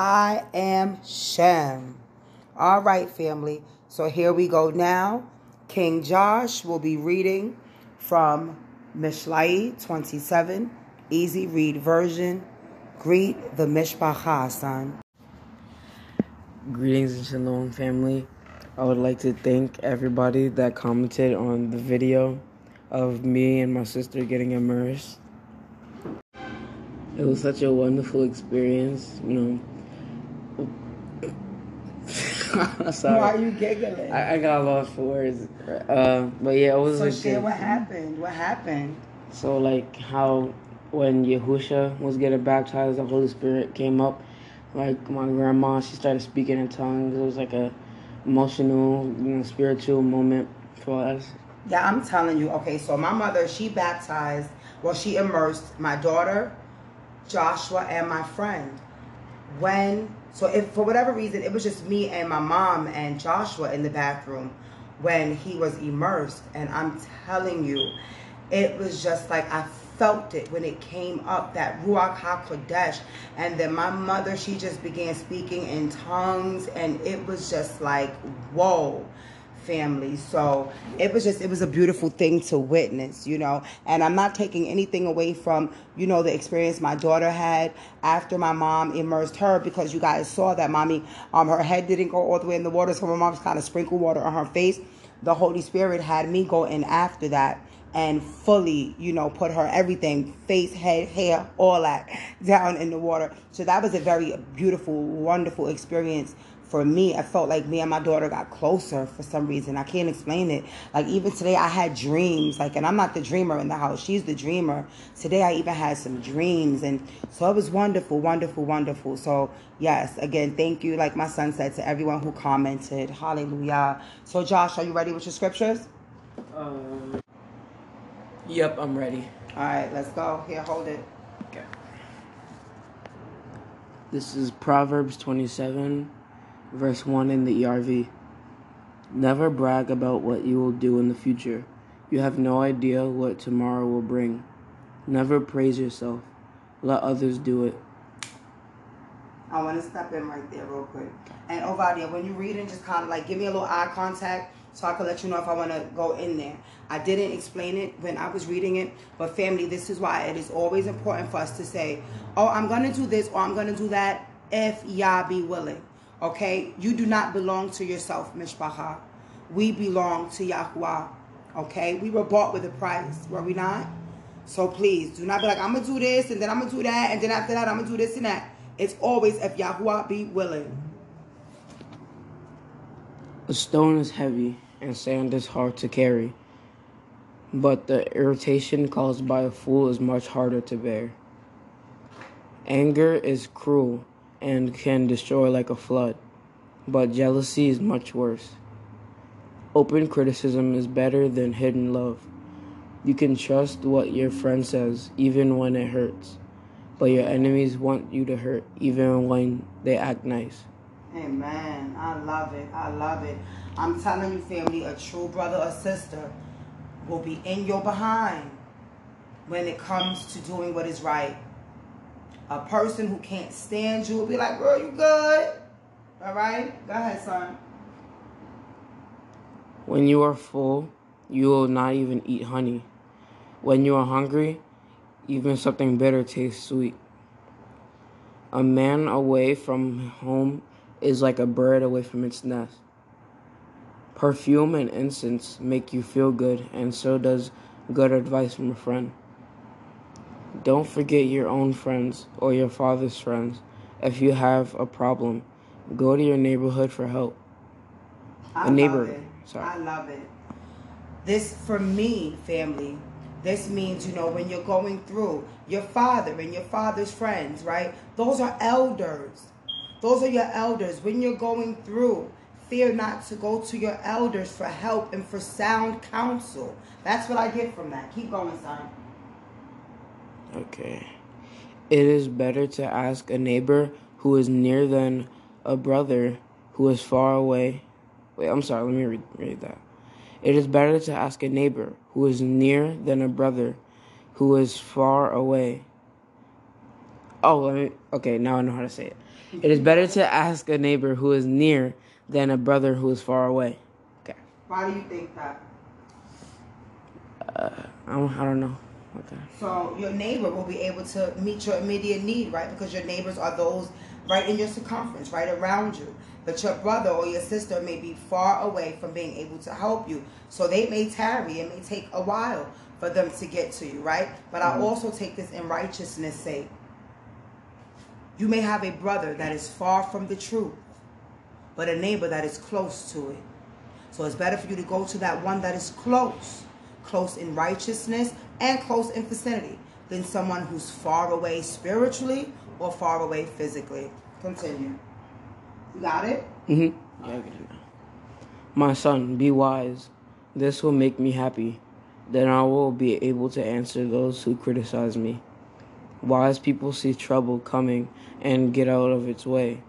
I am Shem. All right, family. So here we go now. King Josh will be reading from Mishlai 27, easy read version. Greet the Mishpacha, son. Greetings and shalom, family. I would like to thank everybody that commented on the video of me and my sister getting immersed. It was such a wonderful experience, you know. <laughs> Sorry. Why are you giggling? I, I got lost for words. Uh, but yeah, it was so share good- what happened. What happened? So like how when Yahusha was getting baptized, the Holy Spirit came up. Like my grandma, she started speaking in tongues. It was like a emotional, you know, spiritual moment for us. Yeah, I'm telling you. Okay, so my mother, she baptized, well, she immersed my daughter, Joshua, and my friend. When, so if for whatever reason, it was just me and my mom and Joshua in the bathroom when he was immersed. And I'm telling you, it was just like I felt it when it came up that Ruach HaKodesh. And then my mother, she just began speaking in tongues, and it was just like, whoa family. So it was just, it was a beautiful thing to witness, you know. And I'm not taking anything away from, you know, the experience my daughter had after my mom immersed her because you guys saw that mommy, um, her head didn't go all the way in the water, so my mom just kind of sprinkled water on her face. The Holy Spirit had me go in after that and fully, you know, put her everything, face, head, hair, all that <laughs> down in the water. So that was a very beautiful, wonderful experience for me, I felt like me and my daughter got closer for some reason. I can't explain it. Like even today, I had dreams. Like, and I'm not the dreamer in the house. She's the dreamer. Today, I even had some dreams, and so it was wonderful, wonderful, wonderful. So yes, again, thank you. Like my son said to everyone who commented, Hallelujah. So Josh, are you ready with your scriptures? Um. Yep, I'm ready. All right, let's go. Here, hold it. Okay. This is Proverbs 27 verse 1 in the ERV. Never brag about what you will do in the future. You have no idea what tomorrow will bring. Never praise yourself. Let others do it. I want to step in right there real quick. And Ovadia, when you read it, just kind of like give me a little eye contact so I can let you know if I want to go in there. I didn't explain it when I was reading it, but family, this is why it is always important for us to say, oh, I'm going to do this or I'm going to do that if Yah be willing. Okay? You do not belong to yourself, Mishpacha. We belong to Yahuwah. Okay? We were bought with a price, were we not? So please, do not be like, I'm going to do this, and then I'm going to do that, and then after that, I'm going to do this and that. It's always if Yahuwah be willing. A stone is heavy, and sand is hard to carry. But the irritation caused by a fool is much harder to bear. Anger is cruel, and can destroy like a flood, but jealousy is much worse. Open criticism is better than hidden love. You can trust what your friend says, even when it hurts, but your enemies want you to hurt, even when they act nice. Amen. I love it. I love it. I'm telling you, family, a true brother or sister will be in your behind when it comes to doing what is right a person who can't stand you will be like, girl, you good? All right? Go ahead, son. When you are full, you will not even eat honey. When you are hungry, even something bitter tastes sweet. A man away from home is like a bird away from its nest. Perfume and incense make you feel good, and so does good advice from a friend. Don't forget your own friends or your father's friends. If you have a problem, go to your neighborhood for help. I a neighbor. Love it. Sorry. I love it. This for me, family. This means, you know, when you're going through your father and your father's friends, right? Those are elders. Those are your elders. When you're going through, fear not to go to your elders for help and for sound counsel. That's what I get from that. Keep going, son. Okay. It is better to ask a neighbor who is near than a brother who is far away. Wait, I'm sorry, let me read, read that. It is better to ask a neighbor who is near than a brother who is far away. Oh, let me, okay, now I know how to say it. It is better to ask a neighbor who is near than a brother who is far away. Okay. Why do you think that? Uh, I don't, I don't know. Okay. So your neighbor will be able to meet your immediate need, right? Because your neighbors are those right in your circumference, right around you. But your brother or your sister may be far away from being able to help you. So they may tarry. It may take a while for them to get to you, right? But mm-hmm. I also take this in righteousness' sake. You may have a brother that is far from the truth, but a neighbor that is close to it. So it's better for you to go to that one that is close close in righteousness and close in vicinity than someone who's far away spiritually or far away physically. Continue. You got it? Mm-hmm. Yeah, I get it My son, be wise. This will make me happy. Then I will be able to answer those who criticize me. Wise people see trouble coming and get out of its way,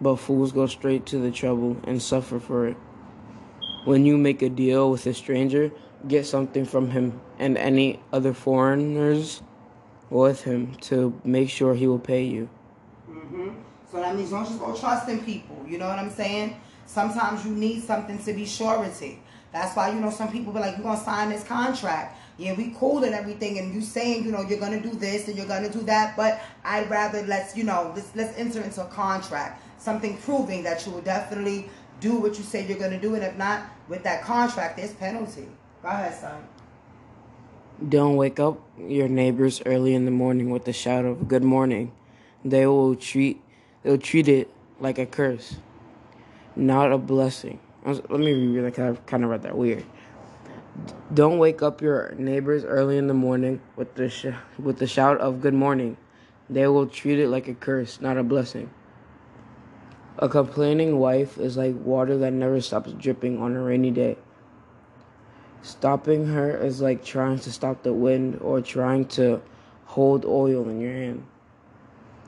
but fools go straight to the trouble and suffer for it. When you make a deal with a stranger, get something from him and any other foreigners with him to make sure he will pay you. Mm-hmm. So that means don't just go trusting people. You know what I'm saying? Sometimes you need something to be surety. That's why, you know, some people be like, you're going to sign this contract. Yeah, we cool and everything, and you saying, you know, you're going to do this and you're going to do that, but I'd rather let's, you know, let's, let's enter into a contract. Something proving that you will definitely do what you say you're going to do, and if not, with that contract, there's penalty. Don't wake up your neighbors early in the morning with the shout of good morning. They will treat they'll treat it like a curse, not a blessing. Let me reread that. I kind of read that weird. Don't wake up your neighbors early in the morning with the sh- with the shout of good morning. They will treat it like a curse, not a blessing. A complaining wife is like water that never stops dripping on a rainy day. Stopping her is like trying to stop the wind or trying to hold oil in your hand.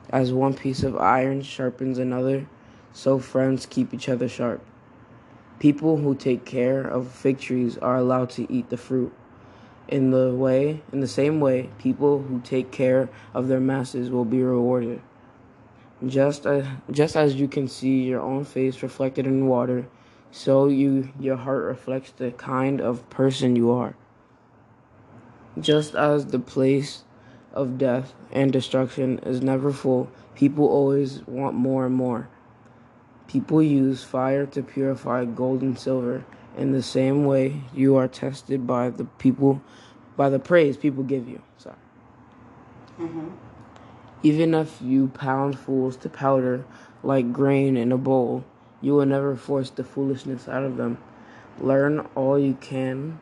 As one piece of iron sharpens another, so friends keep each other sharp. People who take care of fig trees are allowed to eat the fruit. In the way, in the same way, people who take care of their masters will be rewarded. Just as, just as you can see your own face reflected in water, so you your heart reflects the kind of person you are. Just as the place of death and destruction is never full, people always want more and more. People use fire to purify gold and silver. In the same way, you are tested by the people, by the praise people give you. Sorry. Mm-hmm. Even if you pound fools to powder like grain in a bowl, you will never force the foolishness out of them. Learn all you can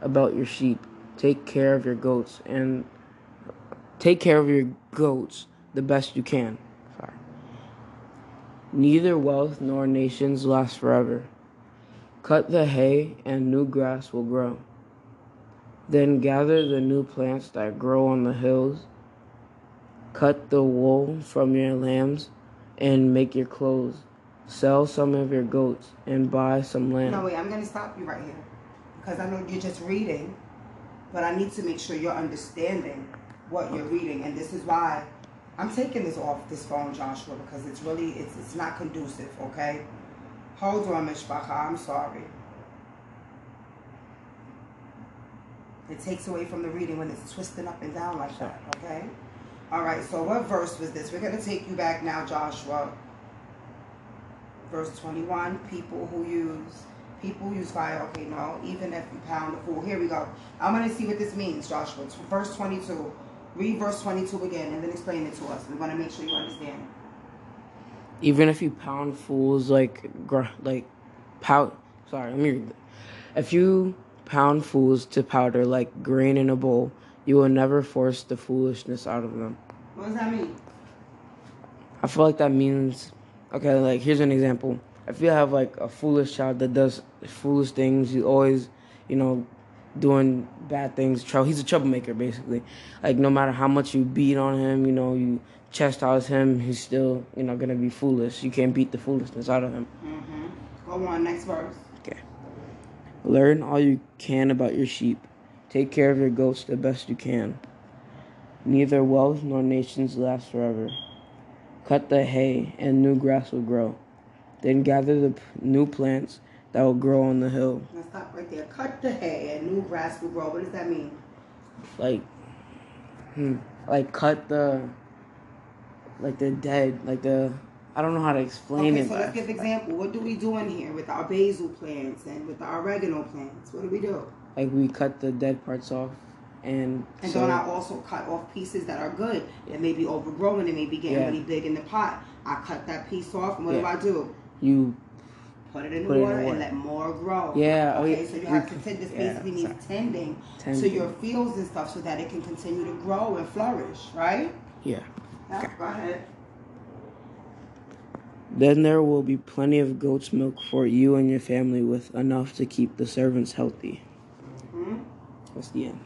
about your sheep. Take care of your goats and take care of your goats the best you can. Sorry. Neither wealth nor nations last forever. Cut the hay and new grass will grow. Then gather the new plants that grow on the hills. Cut the wool from your lambs and make your clothes. Sell some of your goats and buy some land. No, wait, I'm going to stop you right here. Because I know you're just reading, but I need to make sure you're understanding what you're reading. And this is why I'm taking this off this phone, Joshua, because it's really, it's, it's not conducive, okay? Hold on, Mishpacha, I'm sorry. It takes away from the reading when it's twisting up and down like that, okay? All right, so what verse was this? We're going to take you back now, Joshua verse 21, people who use people use fire. Okay, no, even if you pound the fool. Here we go. I'm going to see what this means, Joshua. Verse 22. Read verse 22 again and then explain it to us. We want to make sure you understand. Even if you pound fools like like pound. Sorry, let me read. That. If you pound fools to powder like grain in a bowl, you will never force the foolishness out of them. What does that mean? I feel like that means okay, like here's an example. If you have like a foolish child that does foolish things, he's always, you know, doing bad things. Trouble. He's a troublemaker, basically. Like no matter how much you beat on him, you know, you chastise him, he's still, you know, gonna be foolish. You can't beat the foolishness out of him. Mm-hmm. Go on, next verse. Okay. Learn all you can about your sheep. Take care of your goats the best you can. Neither wealth nor nations last forever. Cut the hay, and new grass will grow. Then gather the new plants that will grow on the hill. Now stop right there. Cut the hay, and new grass will grow. What does that mean? Like, hmm, like cut the, like the dead, like the. I don't know how to explain okay, it. so let's give an example. What do we do in here with our basil plants and with our oregano plants? What do we do? Like we cut the dead parts off and and so, then I also cut off pieces that are good that may be overgrown and may be getting Yeah. really big in the pot. I cut that piece off, and what do I do? you Put it in the Put it in water water. and let more grow. Yeah, oh, Okay, yeah. so you have to tend. This yeah, basically means tending, to your fields and stuff, so that it can continue to grow and flourish. Right? yeah. Yeah, Go ahead. Then there will be plenty of goat's milk for you and your family, with enough to keep the servants healthy. Hmm? That's the end.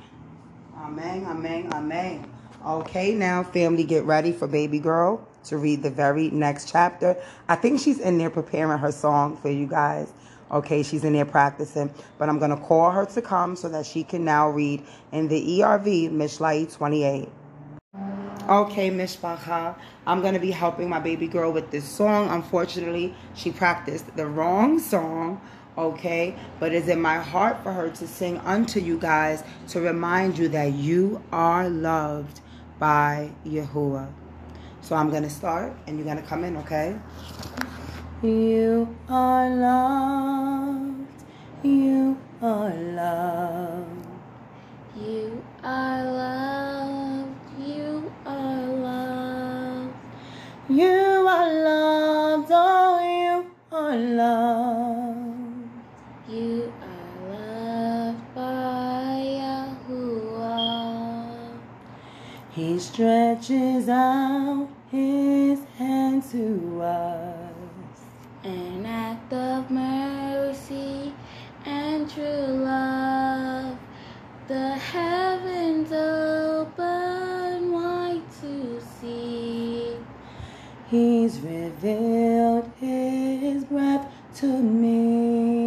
Amen, amen, amen. Okay, now family, get ready for baby girl to read the very next chapter. I think she's in there preparing her song for you guys. Okay, she's in there practicing. But I'm going to call her to come so that she can now read in the ERV, Mishlai 28. Okay, Mishpacha, I'm going to be helping my baby girl with this song. Unfortunately, she practiced the wrong song, okay? But it's in my heart for her to sing unto you guys to remind you that you are loved by Yahuwah. So I'm going to start and you're going to come in, okay? You are loved. You are loved. You are loved. You are loved. You are loved. Oh, you are loved. You are loved by Yahuwah. He stretches out his hand to us. An act of mercy and true love. The heavens open wide to see. He's revealed his breath to me.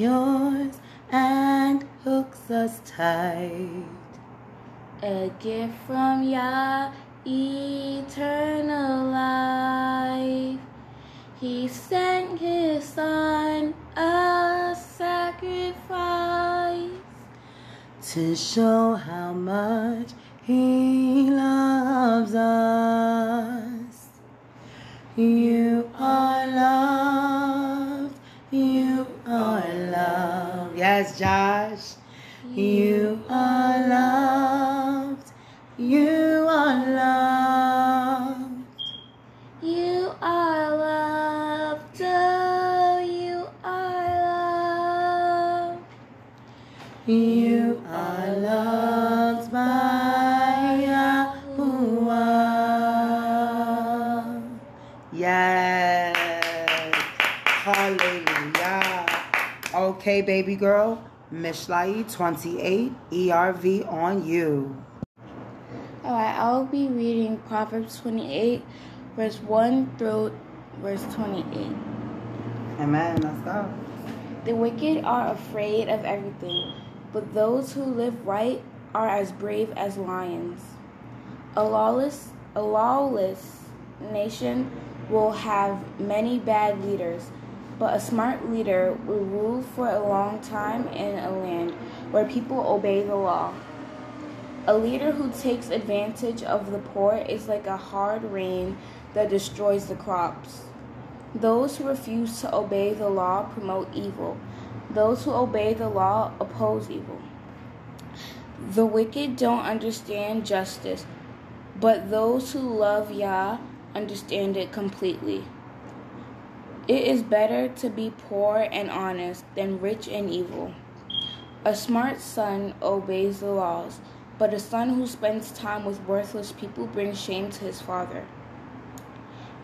Secures and hooks us tight. A gift from Yah, eternal life. He sent his son a sacrifice. to show how much he loves us. Josh. You are loved. You are loved. You are loved, oh, you are loved. You are loved by Yahuwah. Yes. Hallelujah. Okay, baby girl. Mishlai 28 ERV on you. Alright, I'll be reading Proverbs 28, verse 1 through verse 28. Amen. Let's go. The wicked are afraid of everything, but those who live right are as brave as lions. A lawless, a lawless nation will have many bad leaders, but a smart leader will rule for a long time in a land where people obey the law. A leader who takes advantage of the poor is like a hard rain that destroys the crops. Those who refuse to obey the law promote evil. Those who obey the law oppose evil. The wicked don't understand justice, but those who love Yah understand it completely. It is better to be poor and honest than rich and evil. A smart son obeys the laws, but a son who spends time with worthless people brings shame to his father.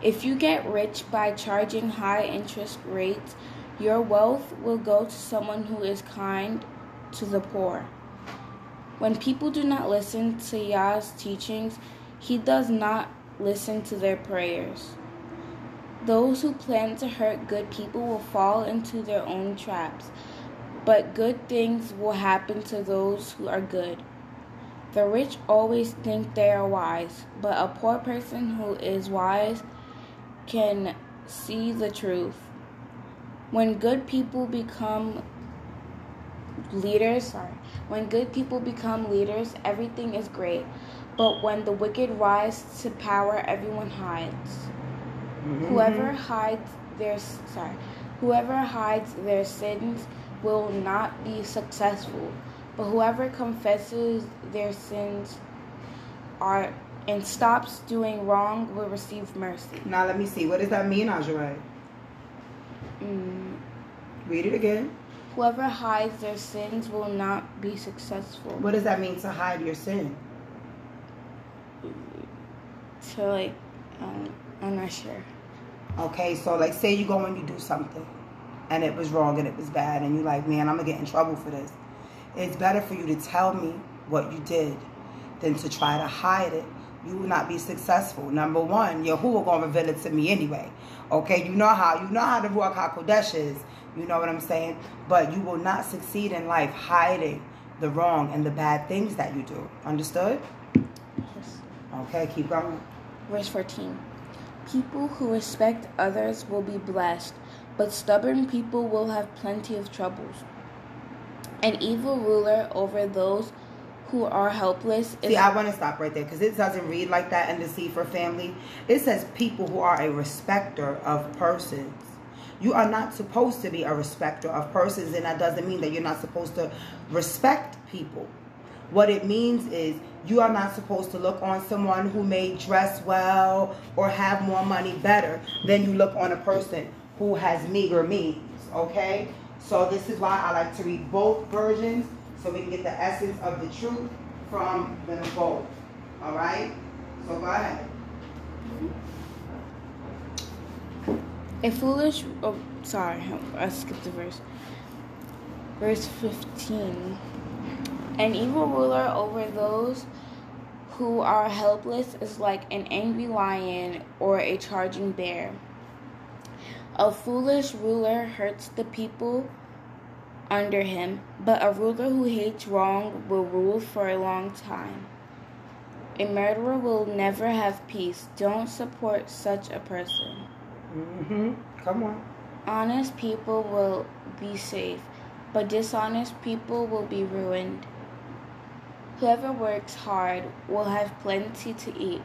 If you get rich by charging high interest rates, your wealth will go to someone who is kind to the poor. When people do not listen to Yah's teachings, he does not listen to their prayers. Those who plan to hurt good people will fall into their own traps, but good things will happen to those who are good. The rich always think they are wise, but a poor person who is wise can see the truth. When good people become leaders, sorry, when good people become leaders, everything is great. But when the wicked rise to power, everyone hides. Whoever hides their sorry, whoever hides their sins will not be successful. But whoever confesses their sins are and stops doing wrong will receive mercy. Now let me see. What does that mean, Ajay? Mm. Read it again. Whoever hides their sins will not be successful. What does that mean to hide your sin? To like, um, I'm not sure. Okay, so like say you go and you do something and it was wrong and it was bad and you're like, man, I'm gonna get in trouble for this. It's better for you to tell me what you did than to try to hide it. You will not be successful. Number one, Yahuwah gonna reveal it to me anyway. Okay, you know how you know how the Ruach HaKodesh is. You know what I'm saying? But you will not succeed in life hiding the wrong and the bad things that you do. Understood? Yes. Okay, keep going. Verse 14. People who respect others will be blessed, but stubborn people will have plenty of troubles. An evil ruler over those who are helpless See, I want to stop right there because it doesn't read like that in the Sefer family. It says people who are a respecter of persons. You are not supposed to be a respecter of persons, and that doesn't mean that you're not supposed to respect people. What it means is you are not supposed to look on someone who may dress well or have more money better than you look on a person who has meager means. Okay? So this is why I like to read both versions so we can get the essence of the truth from them both. All right? So go ahead. Mm-hmm. A foolish, oh, sorry, I skipped the verse. Verse 15. An evil ruler over those who are helpless is like an angry lion or a charging bear. A foolish ruler hurts the people under him, but a ruler who hates wrong will rule for a long time. A murderer will never have peace. Don't support such a person. Mm-hmm. Come on. Honest people will be safe, but dishonest people will be ruined. Whoever works hard will have plenty to eat,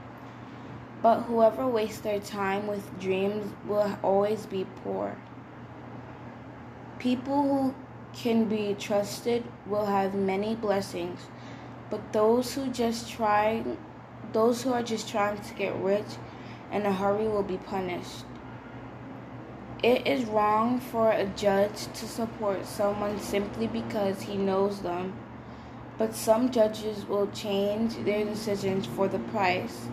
but whoever wastes their time with dreams will always be poor. People who can be trusted will have many blessings, but those who just try those who are just trying to get rich in a hurry will be punished. It is wrong for a judge to support someone simply because he knows them, but some judges will change their decisions for the price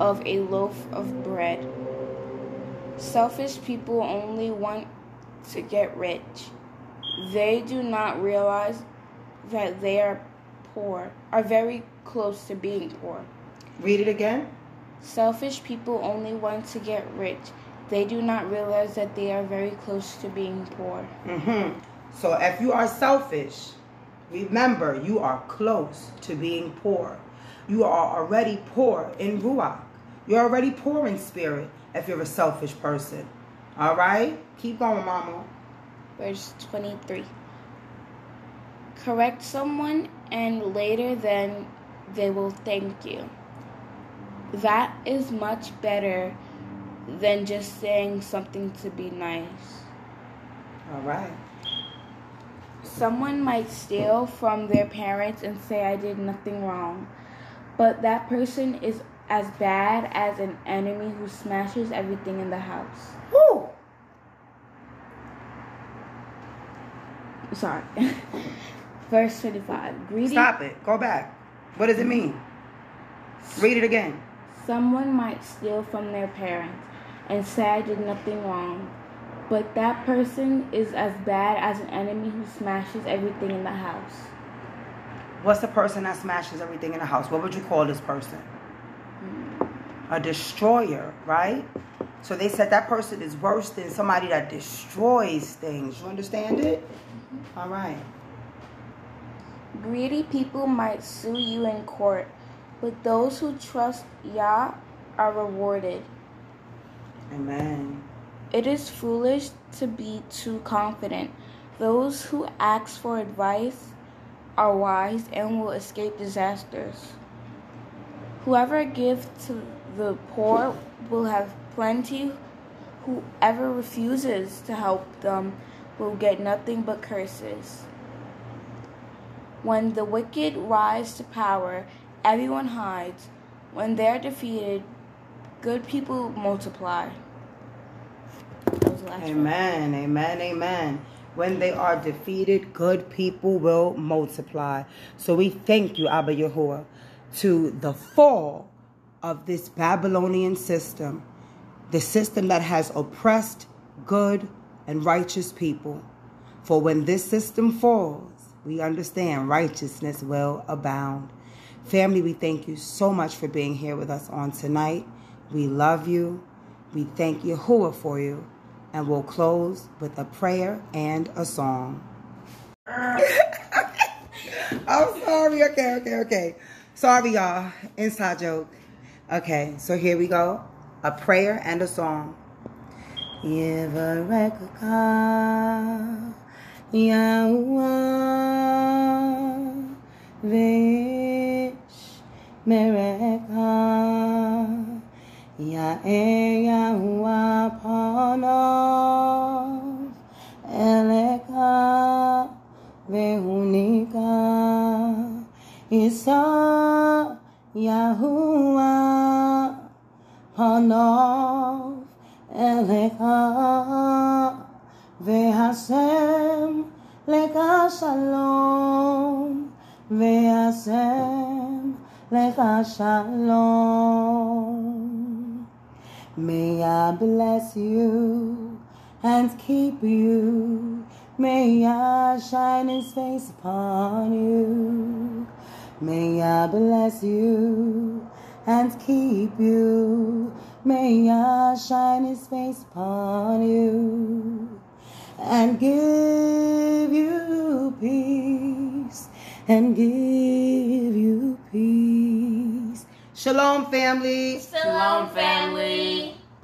of a loaf of bread. Selfish people only want to get rich. They do not realize that they are poor, are very close to being poor. Read it again. Selfish people only want to get rich. They do not realize that they are very close to being poor. Mm-hmm. So if you are selfish, remember you are close to being poor. You are already poor in Ruach. You're already poor in spirit if you're a selfish person. All right? Keep going, Mama. Verse 23. Correct someone, and later then they will thank you. That is much better than just saying something to be nice. All right. Someone might steal from their parents and say, I did nothing wrong. But that person is as bad as an enemy who smashes everything in the house. Woo! Sorry. <laughs> Verse 25. Greedy. Stop it. Go back. What does it mean? Read it again. Someone might steal from their parents and say I did nothing wrong, but that person is as bad as an enemy who smashes everything in the house. What's the person that smashes everything in the house? What would you call this person? Hmm. A destroyer, right? So they said that person is worse than somebody that destroys things. You understand it? Mm-hmm. All right. Greedy people might sue you in court, but those who trust Yah are rewarded. Amen. It is foolish to be too confident. Those who ask for advice are wise and will escape disasters. Whoever gives to the poor will have plenty. Whoever refuses to help them will get nothing but curses. When the wicked rise to power, everyone hides. When they are defeated, good people multiply. Amen. Amen. Amen. When they are defeated, good people will multiply. So we thank you, Abba Yahuwah, to the fall of this Babylonian system, the system that has oppressed good and righteous people. For when this system falls, we understand righteousness will abound. Family, we thank you so much for being here with us on tonight. We love you. We thank Yahuwah for you. And we'll close with a prayer and a song. <laughs> I'm sorry. Okay, okay, okay. Sorry, y'all. Inside joke. Okay, so here we go. A prayer and a song. Vish Mereka Ya'e Yahuwah Panov Eleka Vehunika. Isa Yahuwah Panov Elecha Vehasem Leka Shalom Vehasem Leka Shalom May I bless you and keep you. May I shine his face upon you. May I bless you and keep you. May I shine his face upon you and give you peace and give you peace. Shalom, family. Shalom, family.